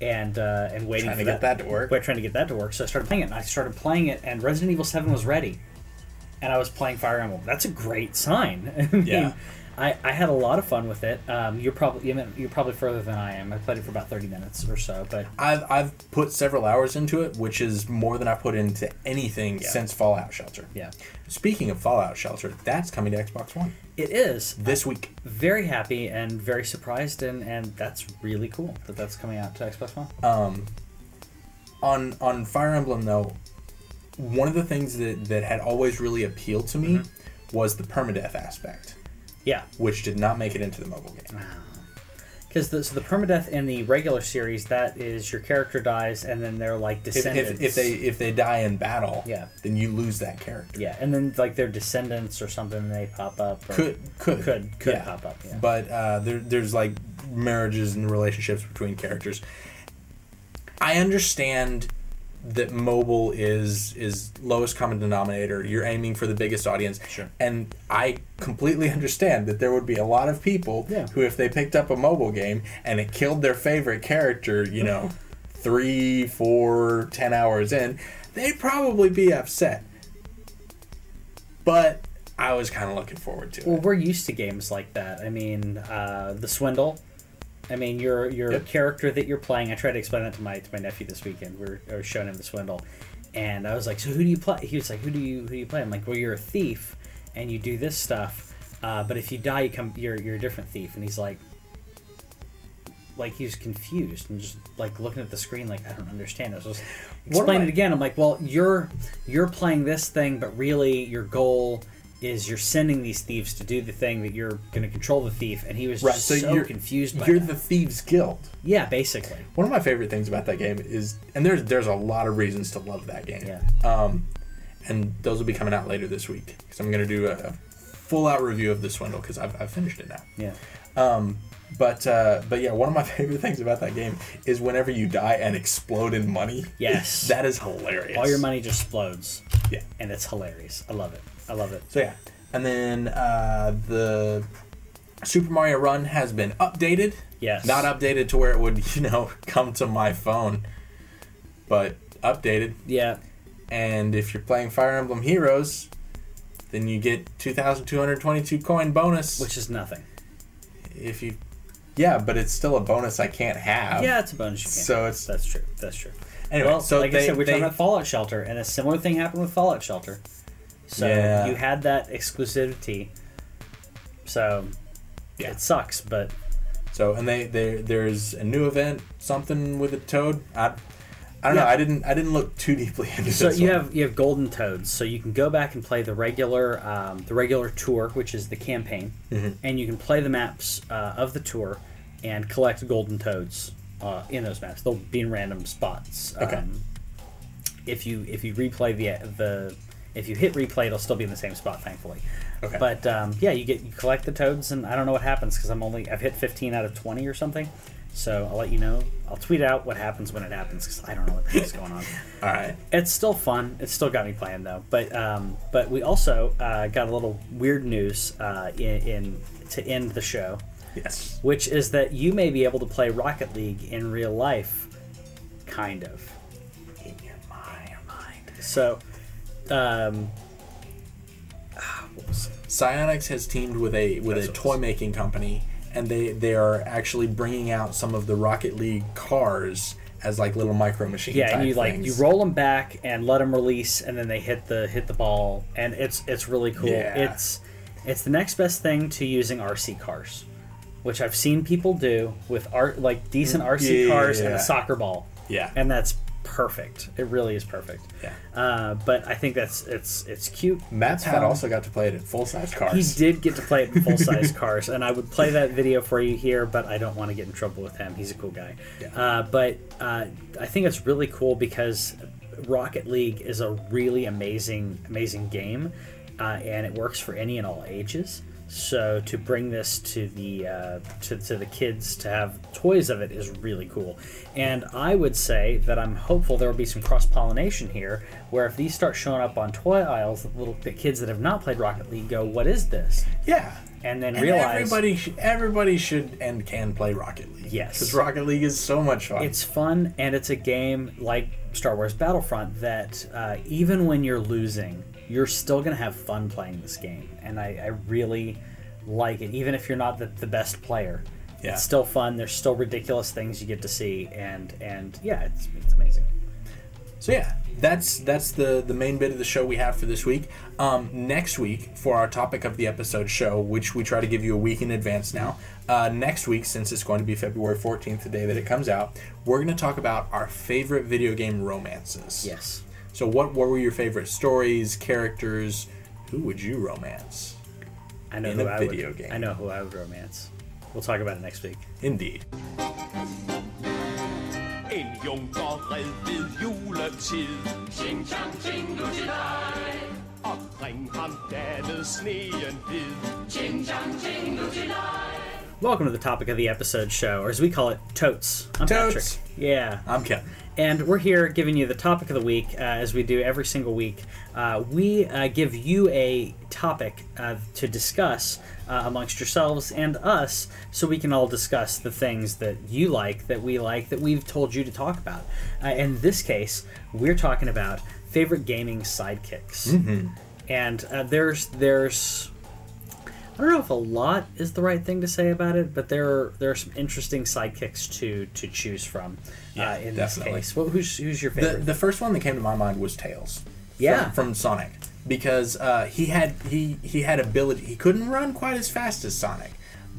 and uh, and waiting Trying for to get that to work. Wait, trying to get that to work. So I started playing it. and I started playing it, and Resident Evil Seven was ready, and I was playing Fire Emblem. That's a great sign. I mean, Yeah. I, I had a lot of fun with it. Um, you're probably you're probably further than I am. I played it for about thirty minutes or so, but I've I've put several hours into it, which is more than I've put into anything Yeah. since Fallout Shelter. yeah, Speaking of Fallout Shelter, that's coming to Xbox One it is. this week. very happy and very surprised and and that's really cool that that's coming out to xbox one Um, on on Fire Emblem though, one of the things that that had always really appealed to me Mm-hmm. was the permadeath aspect, yeah which did not make it into the mobile game. because the, so the permadeath in the regular series that is your character dies and then they're like If, descendants if, if they if they die in battle, Yeah. then you lose that character. yeah and then like their descendants or something they pop up or Could could could could pop up yeah But uh, there, there's like marriages and relationships between characters. I understand that mobile is is lowest common denominator. You're aiming for the biggest audience. Sure. And I completely understand that there would be a lot of people Yeah. who, if they picked up a mobile game and it killed their favorite character, you know, three, four, ten hours in, they'd probably be upset. But I was kind of looking forward to well it. Well, we're used to games like that i mean uh, the swindle I mean, your your Yep. character that you're playing. I tried to explain that to my to my nephew this weekend. We were, I was showing him the swindle, and I was like, "So who do you play?" He was like, "Who do you who do you play?" I'm like, "Well, you're a thief, and you do this stuff. Uh, but if you die, you come you're you're a different thief." And he's like, like he was confused and just like looking at the screen, like I don't understand. I was just explain I- it again. I'm like, "Well, you're you're playing this thing, but really your goal." Is you're sending these thieves to do the thing that you're going to control the thief, and he was Right, just so so, you're confused. By You're that. the thieves guild. Yeah, basically. One of my favorite things about that game is, and there's there's a lot of reasons to love that game. Yeah. Um, and those will be coming out later this week because I'm gonna do a, a full out review of the Swindle because I've, I've finished it now. Yeah. Um, but uh, but yeah, one of my favorite things about that game is whenever you die and explode in money. Yes. that is hilarious. All your money just explodes, Yeah. and it's hilarious. I love it. I love it. So yeah, and then uh, the Super Mario Run has been updated. Yes. Not updated to where it would, you know, come to my phone, but updated. Yeah. And if you're playing Fire Emblem Heroes, then you get 2,222 coin bonus. Which is nothing. if you, yeah, but it's still a bonus I can't have. Yeah, it's a bonus you can't. So have. it's- that's true. That's true. Anyway, well, so like they, I said, we're they, talking about Fallout Shelter, and a similar thing happened with Fallout Shelter. So Yeah. you had that exclusivity. So Yeah. it sucks, but so and they, they there's a new event, something with a toad. I, I don't know. I didn't I didn't look too deeply into so this. you one. have you have golden toads. So you can go back and play the regular um, the regular tour, which is the campaign, Mhm. and you can play the maps uh, of the tour and collect golden toads uh, in those maps. They'll be in random spots. Okay. Um, if you if you replay the the if you hit replay, it'll still be in the same spot, thankfully. Okay. But um, yeah, you get you collect the toads, and I don't know what happens because I'm only I've hit 15 out of 20 or something. So I'll let you know. I'll tweet out what happens when it happens because I don't know what the heck's going on. All right. It's still fun. It's still got me playing though. But um, but we also uh, got a little weird news uh, in, in to end the show, Yes. which is that you may be able to play Rocket League in real life, kind of. In your mind. So, um, ah, what Um, it? Psyonix has teamed with a with That's a toy making company, and they they are actually bringing out some of the Rocket League cars as like little micro machines. yeah, and you like things. you roll them back and let them release, and then they hit the hit the ball, and it's it's really cool. Yeah. It's it's the next best thing to using RC cars, which I've seen people do with art like decent RC Yeah. cars and a soccer ball. Yeah. and that's perfect. It really is perfect. Yeah. Uh, but I think that's it's it's cute. Matt's Pat fun. also got to play it in full size cars. He did get to play it in full size cars, and I would play that video for you here, but I don't want to get in trouble with him. He's a cool guy. Yeah. Uh, but uh, I think it's really cool because Rocket League is a really amazing, amazing game, uh, and it works for any and all ages. So to bring this to the uh, to, to the kids to have toys of it is really cool, and I would say that I'm hopeful there will be some cross pollination here, where if these start showing up on toy aisles, little the kids that have not played Rocket League go, "What is this?" Yeah. and then And realize everybody sh- everybody should and can play Rocket League. Yes. Because Rocket League is so much fun. it's fun and it's a game like Star Wars Battlefront that uh, even when you're losing, you're still gonna have fun playing this game, and I, I really like it. Even if you're not the, the best player, Yeah. it's still fun. There's still ridiculous things you get to see, and and yeah, it's, it's amazing. So yeah, that's that's the the main bit of the show we have for this week. Um, next week for our topic of the episode show, which we try to give you a week in advance now. Uh, next week, since it's going to be February fourteenth, the day that it comes out, we're going to talk about our favorite video game romances. Yes. So what what were your favorite stories, characters? Who would you romance? I know In who a I video would, game. I know who I would romance. We'll talk about it next week. Indeed. En junker red ved juletid Ching chang ching lutilej, Og bring ham davet sneen hvid ching chang ching lutilej. Welcome to the topic of the episode show, or as we call it, totes. I'm Totes. Patrick. Yeah. I'm Kevin. And we're here giving you the topic of the week, uh, as we do every single week. Uh, we uh, give you a topic uh, to discuss uh, amongst yourselves and us, so we can all discuss the things that you like, that we like, that we've told you to talk about. Uh, in this case, we're talking about favorite gaming sidekicks. And uh, there's there's I don't know if a lot is the right thing to say about it, but there are there are some interesting sidekicks to to choose from. Yeah, uh, in definitely. this case, well, who's who's your The favorite? the first one that came to my mind was Tails. Yeah. From, from Sonic, because uh, he had he he had ability. He couldn't run quite as fast as Sonic,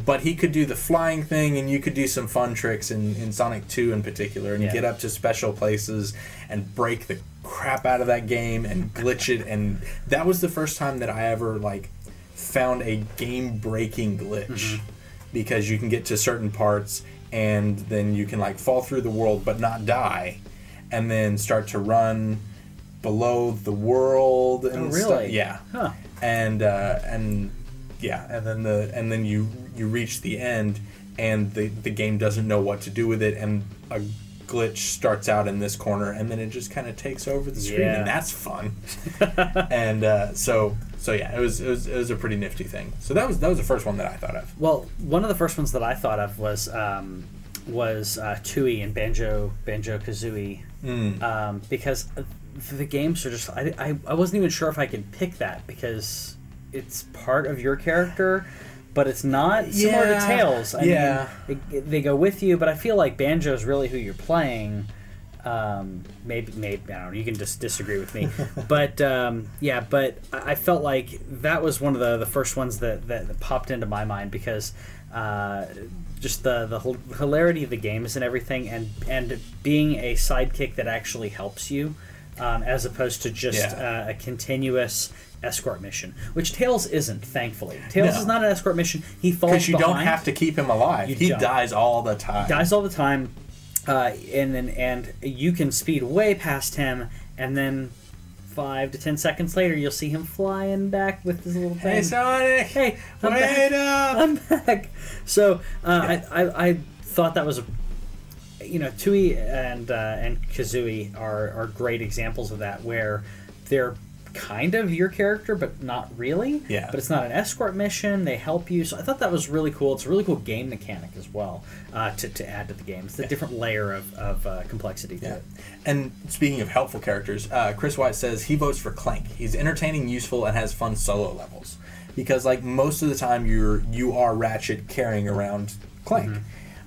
but he could do the flying thing, and you could do some fun tricks in, in Sonic Two in particular, and Yeah. get up to special places and break the crap out of that game and glitch it. And that was the first time that I ever like found a game breaking glitch Mm-hmm. because you can get to certain parts and then you can like fall through the world but not die and then start to run below the world and Oh, stuff. really? yeah Huh. and uh, and yeah and then the and then you you reach the end and the the game doesn't know what to do with it and a glitch starts out in this corner and then it just kind of takes over the screen Yeah. and that's fun and uh, so so yeah it was, it was it was a pretty nifty thing so that was that was the first one that I thought of Well, one of the first ones that I thought of was um, was uh, Tui and Banjo Banjo Kazooie, Hmm. um, because the games are just I, I I wasn't even sure if I could pick that because it's part of your character. But it's not similar to Yeah, Tails. I yeah. mean, they, they go with you, but I feel like Banjo is really who you're playing. Um, maybe, maybe I don't know. You can just disagree with me, but um, yeah. But I I felt like that was one of the, the first ones that, that, that popped into my mind because uh, just the the hilarity of the games and everything, and and being a sidekick that actually helps you, um, as opposed to just Yeah. uh, a continuous escort mission, which Tails isn't. Thankfully, Tails No. is not an escort mission. He falls because you don't behind have to keep him alive You he don't. dies all the time dies all the time uh, and then and you can speed way past him, and then five to ten seconds later, you'll see him flying back with his little thing. Hey Sonic! Hey, I'm wait back. up! I'm back. So uh, I, I I thought that was a you know Tui and uh, and Kazooie are are great examples of that where they're kind of your character but not really Yeah. but it's not an escort mission they help you so i thought that was really cool it's a really cool game mechanic as well uh, to, to add to the game it's a different layer of, of uh, complexity to Yeah. it And speaking of helpful characters, uh, Chris White says he votes for Clank. He's entertaining, useful, and has fun solo levels. Because like most of the time, you're you are Ratchet carrying around Clank. Mm-hmm.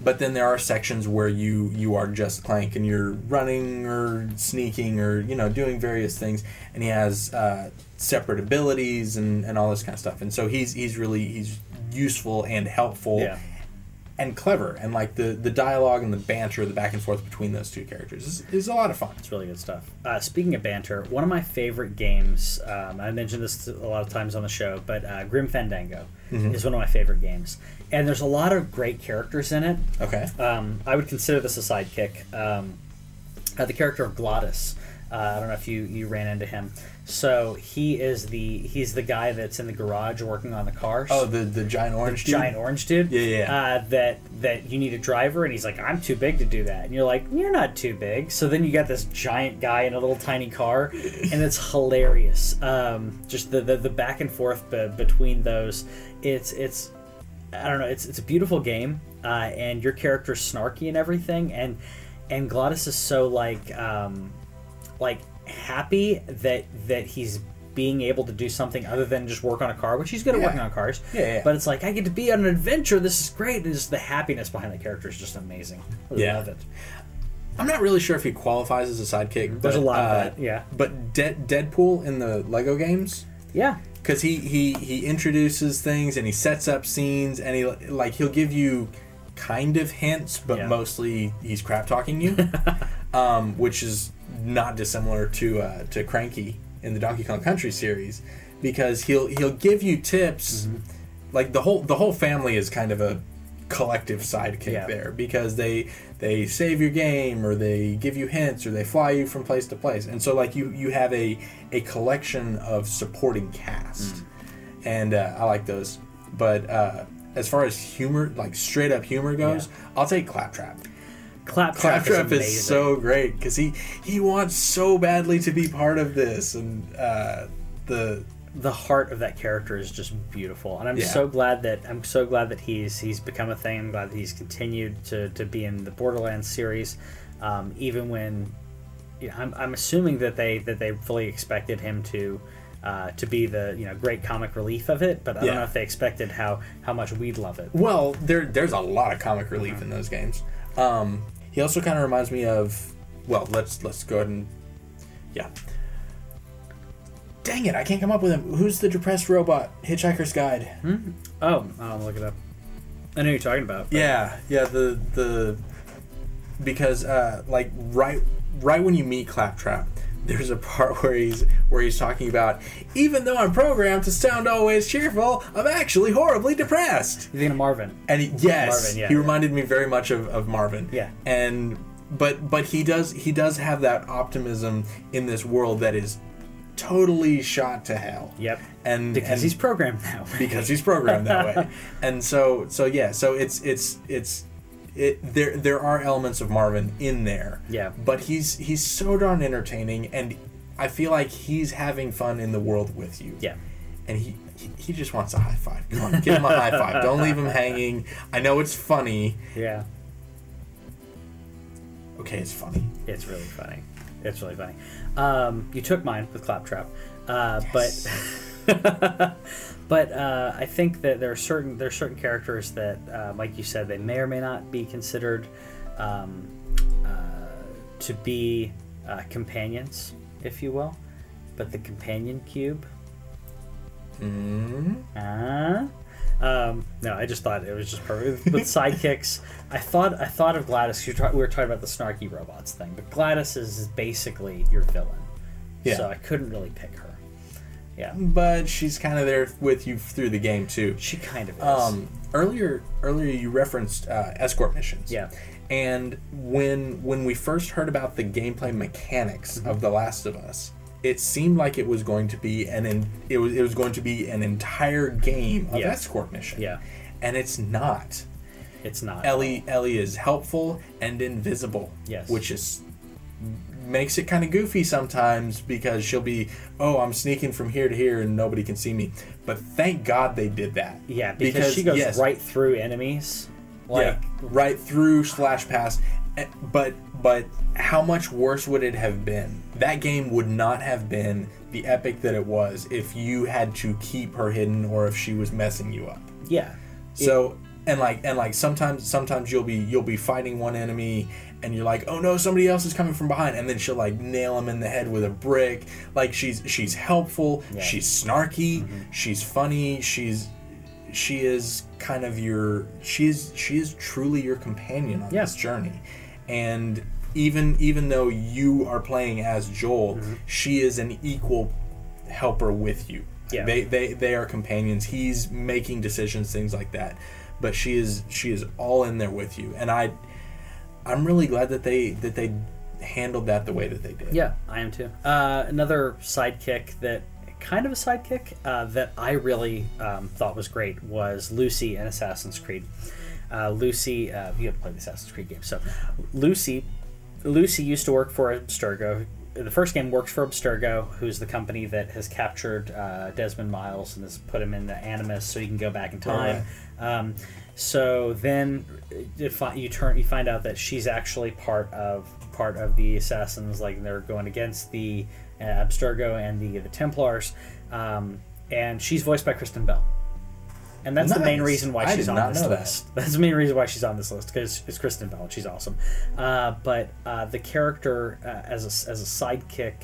But then there are sections where you you are just Clank and you're running or sneaking or you know doing various things, and he has uh, separate abilities and, and all this kind of stuff. And so he's he's really he's useful and helpful yeah and clever and like the the dialogue and the banter the back and forth between those two characters is, is a lot of fun It's really good stuff. Uh, speaking of banter, one of my favorite games, um, I mentioned this a lot of times on the show, but uh, Grim Fandango is one of my favorite games. And there's a lot of great characters in it. okay Um, I would consider this a sidekick. Um, uh, the character of Glottis. Uh, I don't know if you, you ran into him. So he is the he's the guy that's in the garage working on the cars oh the the giant orange dude? giant orange dude. Yeah, yeah, yeah. Uh, that that you need a driver, and he's like, I'm too big to do that. And you're like, you're not too big. So then you got this giant guy in a little tiny car, and it's hilarious. Um, just the, the the back and forth be, between those. It's it's I don't know. It's it's a beautiful game, uh, and your character's snarky and everything, and and Glottis is so like um, like happy that that he's being able to do something other than just work on a car, which he's good at Yeah. working on cars. Yeah, yeah. But it's like I get to be on an adventure. This is great. And just the happiness behind the character is just amazing. I yeah. love it. I'm not really sure if he qualifies as a sidekick There's but, a lot of uh, that. Yeah. but De- deadpool in the lego games Yeah. Because he, he he introduces things and he sets up scenes and he like he'll give you kind of hints but Yeah. mostly he's crap talking you um, which is not dissimilar to uh, to cranky in the donkey kong country series because he'll he'll give you tips Mm-hmm. like the whole the whole family is kind of a collective sidekick Yeah. there because they they save your game or they give you hints or they fly you from place to place. And so like you you have a a collection of supporting cast. Mm. and uh, I like those. But uh, as far as humor like straight up humor goes I'll take Claptrap. Claptrap, Claptrap is, is, so great because he he wants so badly to be part of this. And uh, the the heart of that character is just beautiful, and I'm Yeah. so glad that I'm so glad that he's he's become a thing. I'm glad that he's continued to, to be in the Borderlands series, um, even when you know, I'm, I'm assuming that they that they fully expected him to. Uh, to be the you know great comic relief of it, but I Yeah. don't know if they expected how how much we'd love it. Well, there there's a lot of comic relief Mm-hmm. in those games. Um, he also kind of reminds me of well, let's let's go ahead and yeah. Dang it, I can't come up with him. Who's the depressed robot? Hitchhiker's Guide. Hmm? Oh, I'll look it up. I know you're talking about. but- Yeah, yeah, the the because uh like right right when you meet Claptrap, there's a part where he's where he's talking about even though I'm programmed to sound always cheerful, I'm actually horribly depressed. You think of Marvin? And he, yes, Marvin, yeah, he yeah. reminded me very much of, of Marvin. Yeah. And but but he does he does have that optimism in this world that is totally shot to hell. Yep. And Because and he's programmed that way. because he's programmed that way. And so so yeah, so it's it's it's it there there are elements of Marvin in there. Yeah. But he's he's so darn entertaining and I feel like he's having fun in the world with you. Yeah. And he he, he just wants a high five. Come on, give him a high five. Don't leave him hanging. I know it's funny. Yeah. Okay, it's funny. It's really funny. It's really funny. Um, you took mine with Claptrap, uh, but but uh, I think that there are certain there are certain characters that, uh, like you said, they may or may not be considered um, uh, to be uh, companions, if you will. But the companion cube. Mm. Uh, um, no, I just thought it was just perfect with, with sidekicks. I thought I thought of GLaDOS. We were talking about the snarky robots thing, but GLaDOS is basically your villain. Yeah. So I couldn't really pick her. Yeah. but she's kind of there with you through the game too. She kind of is. Um, earlier, earlier you referenced uh, escort missions. Yeah. And when when we first heard about the gameplay mechanics Mm-hmm. of The Last of Us, it seemed like it was going to be an in, it was it was going to be an entire game of Yeah. escort mission. Yeah. And it's not. it's not. Ellie Ellie is helpful and invisible. Yes. Which is makes it kind of goofy sometimes because she'll be, oh, I'm sneaking from here to here and nobody can see me. But thank God they did that. Yeah, because, she goes yes, right through enemies. Like, yeah, right through slash pass. Eh, But but how much worse would it have been? That game would not have been the epic that it was if you had to keep her hidden or if she was messing you up. yeah. So and like and like sometimes sometimes you'll be you'll be fighting one enemy and you're like oh no somebody else is coming from behind and then she'll like nail him in the head with a brick like she's she's helpful Yeah. she's snarky mm-hmm. she's funny she's she is kind of your she is she is truly your companion on Yeah. this journey and even even though you are playing as Joel Mm-hmm. she is an equal helper with you Yeah. they they they are companions he's making decisions things like that but she is she is all in there with you and i i'm really glad that they that they handled that the way that they did Yeah, I am too. Uh, another sidekick that kind of a sidekick uh, that I really um, thought was great was Lucy in Assassin's Creed. Uh, Lucy, uh, you have played the Assassin's Creed game. So, Lucy, Lucy used to work for Abstergo. The first game works for Abstergo, who's the company that has captured uh, Desmond Miles and has put him in the Animus, so he can go back in time. Um, so then you you turn you find out that she's actually part of part of the assassins, like they're going against the uh, Abstergo and the the Templars, um, and she's voiced by Kristen Bell. And that's the main reason why I she's on this know that. list. That's the main reason why she's on this list because it's Kristen Bell she's awesome. Uh, but uh, the character uh, as a, as a sidekick,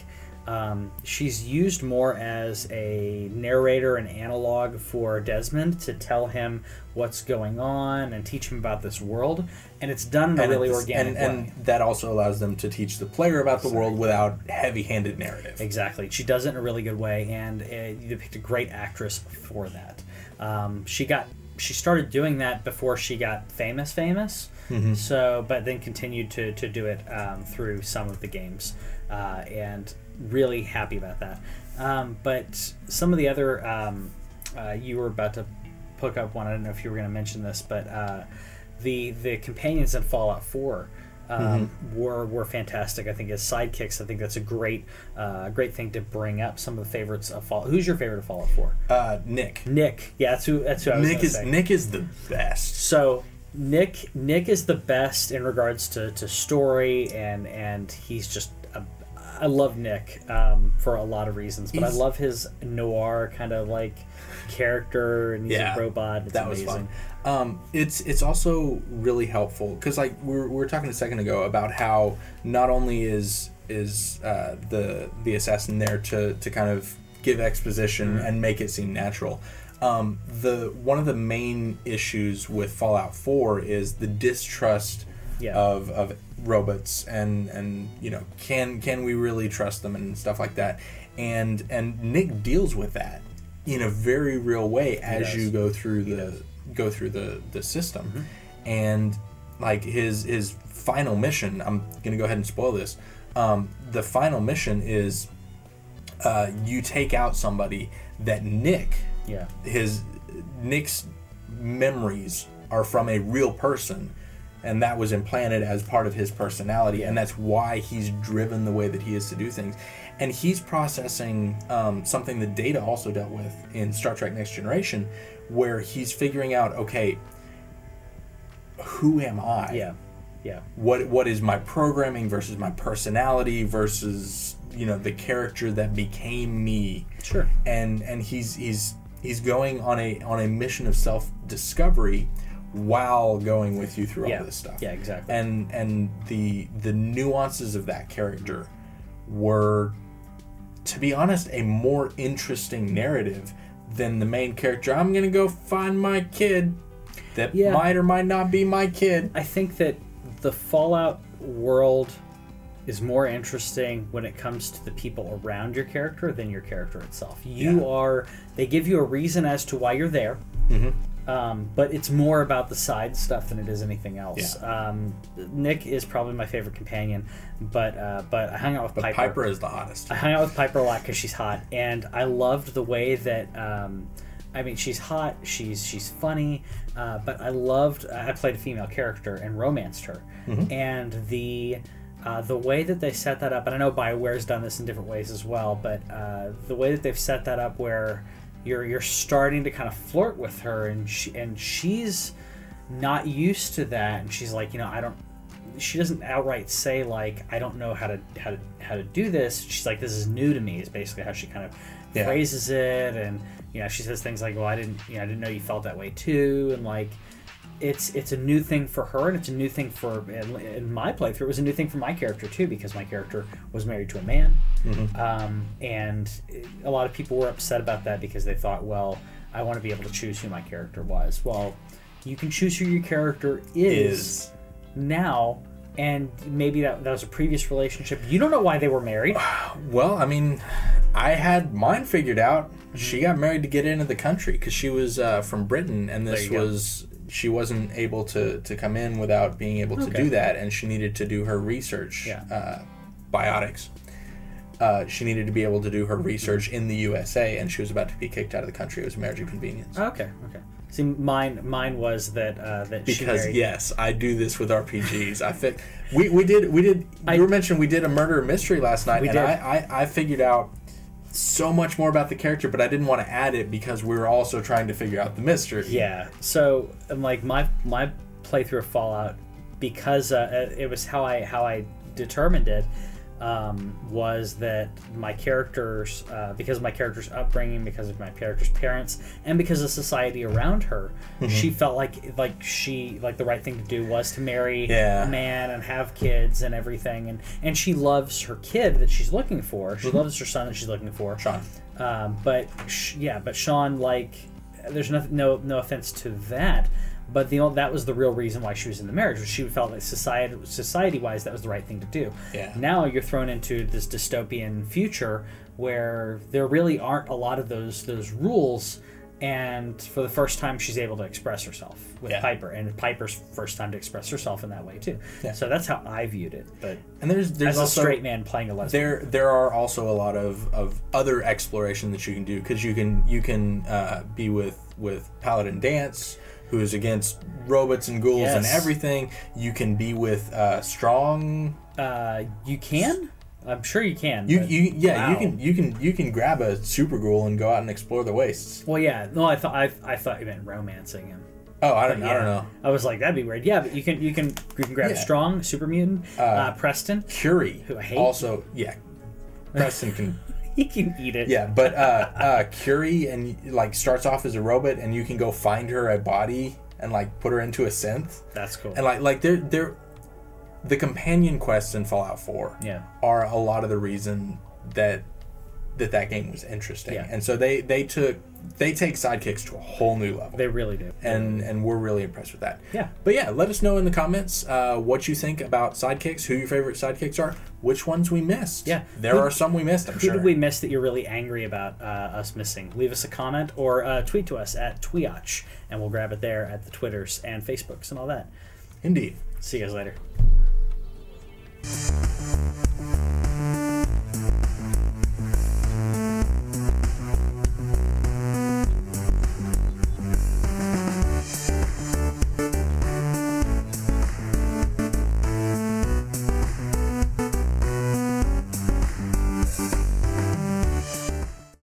um, she's used more as a narrator and analog for Desmond to tell him what's going on and teach him about this world, and it's done in a and, really organic and, way. and that also allows them to teach the player about the world without heavy-handed narrative Exactly. She does it in a really good way, and uh, you picked a great actress for that. Um, she got she started doing that before she got famous, famous. So, but then continued to, to do it um, through some of the games, uh, and really happy about that. Um, but some of the other um, uh, you were about to hook up one. I don't know if you were going to mention this, but uh, the the companions in Fallout Four um, were were fantastic. I think as sidekicks, I think that's a great uh, great thing to bring up. Some of the favorites of Fallout. Who's your favorite of Fallout Four? uh, nick Nick. Yeah, that's who. That's who I was nick is say. nick is the best So Nick Nick is the best in regards to, to story and and he's just I love Nick um, for a lot of reasons, but He's- I love his noir kind of like character and he's Yeah, a robot. It's that was fun. Um, it's it's also really helpful because like we were, we were talking a second ago about how not only is is uh, the the assassin there to to kind of give exposition Mm-hmm. and make it seem natural. Um, the one of the main issues with Fallout Four is the distrust Yeah. of of robots and and you know can can we really trust them and stuff like that? And and Nick deals with that in a very real way as you go through the go through the the system. And like his his final mission i'm gonna go ahead and spoil this um, the final mission is uh, you take out somebody that nick Yeah. his nick's memories are from a real person and that was implanted as part of his personality and that's why he's driven the way that he is to do things and he's processing um, something that data also dealt with in star trek next generation where he's figuring out okay who am i Yeah. Yeah. what what is my programming versus my personality versus you know the character that became me Sure. and and he's he's he's going on a on a mission of self discovery while going with you through Yeah. all this stuff Yeah, exactly. and and the the nuances of that character were to be honest a more interesting narrative than the main character i'm gonna go find my kid that Yeah. might or might not be my kid I think that the Fallout world is more interesting when it comes to the people around your character than your character itself. You Yeah. are they give you a reason as to why you're there. Mm-hmm. Um, but it's more about the side stuff than it is anything else. Yeah. Um, Nick is probably my favorite companion, but uh, but I hung out with But Piper. Piper is the hottest. I hung out with Piper a lot because she's hot, and I loved the way that. Um, I mean, she's hot. She's she's funny, uh, but I loved. I played a female character and romanced her, and the uh, the way that they set that up. And I know Bioware's done this in different ways as well, but uh, the way that they've set that up, where you're you're starting to kind of flirt with her, and she and she's not used to that, and she's like, you know, I don't she doesn't outright say like I don't know how to how to how to do this. She's like this is new to me. Is basically how she kind of Yeah. phrases it, and you know she says things like, "Well, I didn't you know I didn't know you felt that way too," and like it's it's a new thing for her, and it's a new thing for in, my playthrough. It was a new thing for my character too because my character was married to a man, um, and a lot of people were upset about that because they thought, well, I want to be able to choose who my character was. Well. You can choose who your character is now and maybe that, that was a previous relationship you don't know why they were married well, I mean, I had mine figured out. She got married to get into the country because she was uh, from Britain, and this was she wasn't able to to come in without being able to Okay. do that, and she needed to do her research. Yeah. Uh, biotics. Uh, she needed to be able to do her research in the USA, and she was about to be kicked out of the country. It was a marriage of convenience. okay okay see mine mine was that uh, that because married yes, I do this with RPGs. I fit. We, we did we did. I- you were mentioning we did a murder mystery last night, We and did. I, I I figured out so much more about the character, but I didn't want to add it because we were also trying to figure out the mystery. yeah so um, like my my playthrough of fallout because uh, it was how i how i determined it um, was that my characters, uh, because of my character's upbringing, because of my character's parents, and because of society around her, Mm-hmm. she felt like like she like the right thing to do was to marry Yeah. a man and have kids and everything, and and she loves her kid that she's looking for. She loves her son that she's looking for. Mm-hmm. Shaun. Um, but sh- yeah, but Shaun, like, there's no no no offense to that, but the that was the real reason why she was in the marriage. Was she felt like society society wise that was the right thing to do. Yeah. Now you're thrown into this dystopian future where there really aren't a lot of those those rules. And for the first time, she's able to express herself with Yeah. Piper, and Piper's first time to express herself in that way too. Yeah. So that's how I viewed it. But And there's there's as a straight man playing a lesbian, there there are also a lot of, of other exploration that you can do because you can you can uh, be with with Paladin Danse who is against robots and ghouls and everything. You can be with uh, Strong. uh, you can. I'm sure you can. You you yeah you can you can you can grab a super ghoul and go out and explore the wastes. Well, yeah. No, I thought I, I thought you meant romancing him. Oh, I don't Yeah. I don't know. I was like, that'd be weird. Yeah, but you can you can you can grab Yeah. strong super mutant uh, Preston. Curie Who I hate. also yeah. Preston can He can eat it. yeah, but uh, uh, Curie and like starts off as a robot and you can go find her a body and like put her into a synth that's cool. and like like they're they're the companion quests in Fallout 4 Yeah. are a lot of the reason that that that game was interesting. Yeah. And so they they took they take sidekicks to a whole new level. They really do. and and we're really impressed with that. Yeah. But yeah, let us know in the comments uh, what you think about sidekicks, who your favorite sidekicks are, which ones we missed. Yeah. There Who- are some we missed, I'm Who sure. did we miss that you're really angry about uh, us missing? Leave us a comment or uh, tweet to us at TWIOCH, and we'll grab it there at the Twitters and Facebooks and all that. Indeed. See you guys later.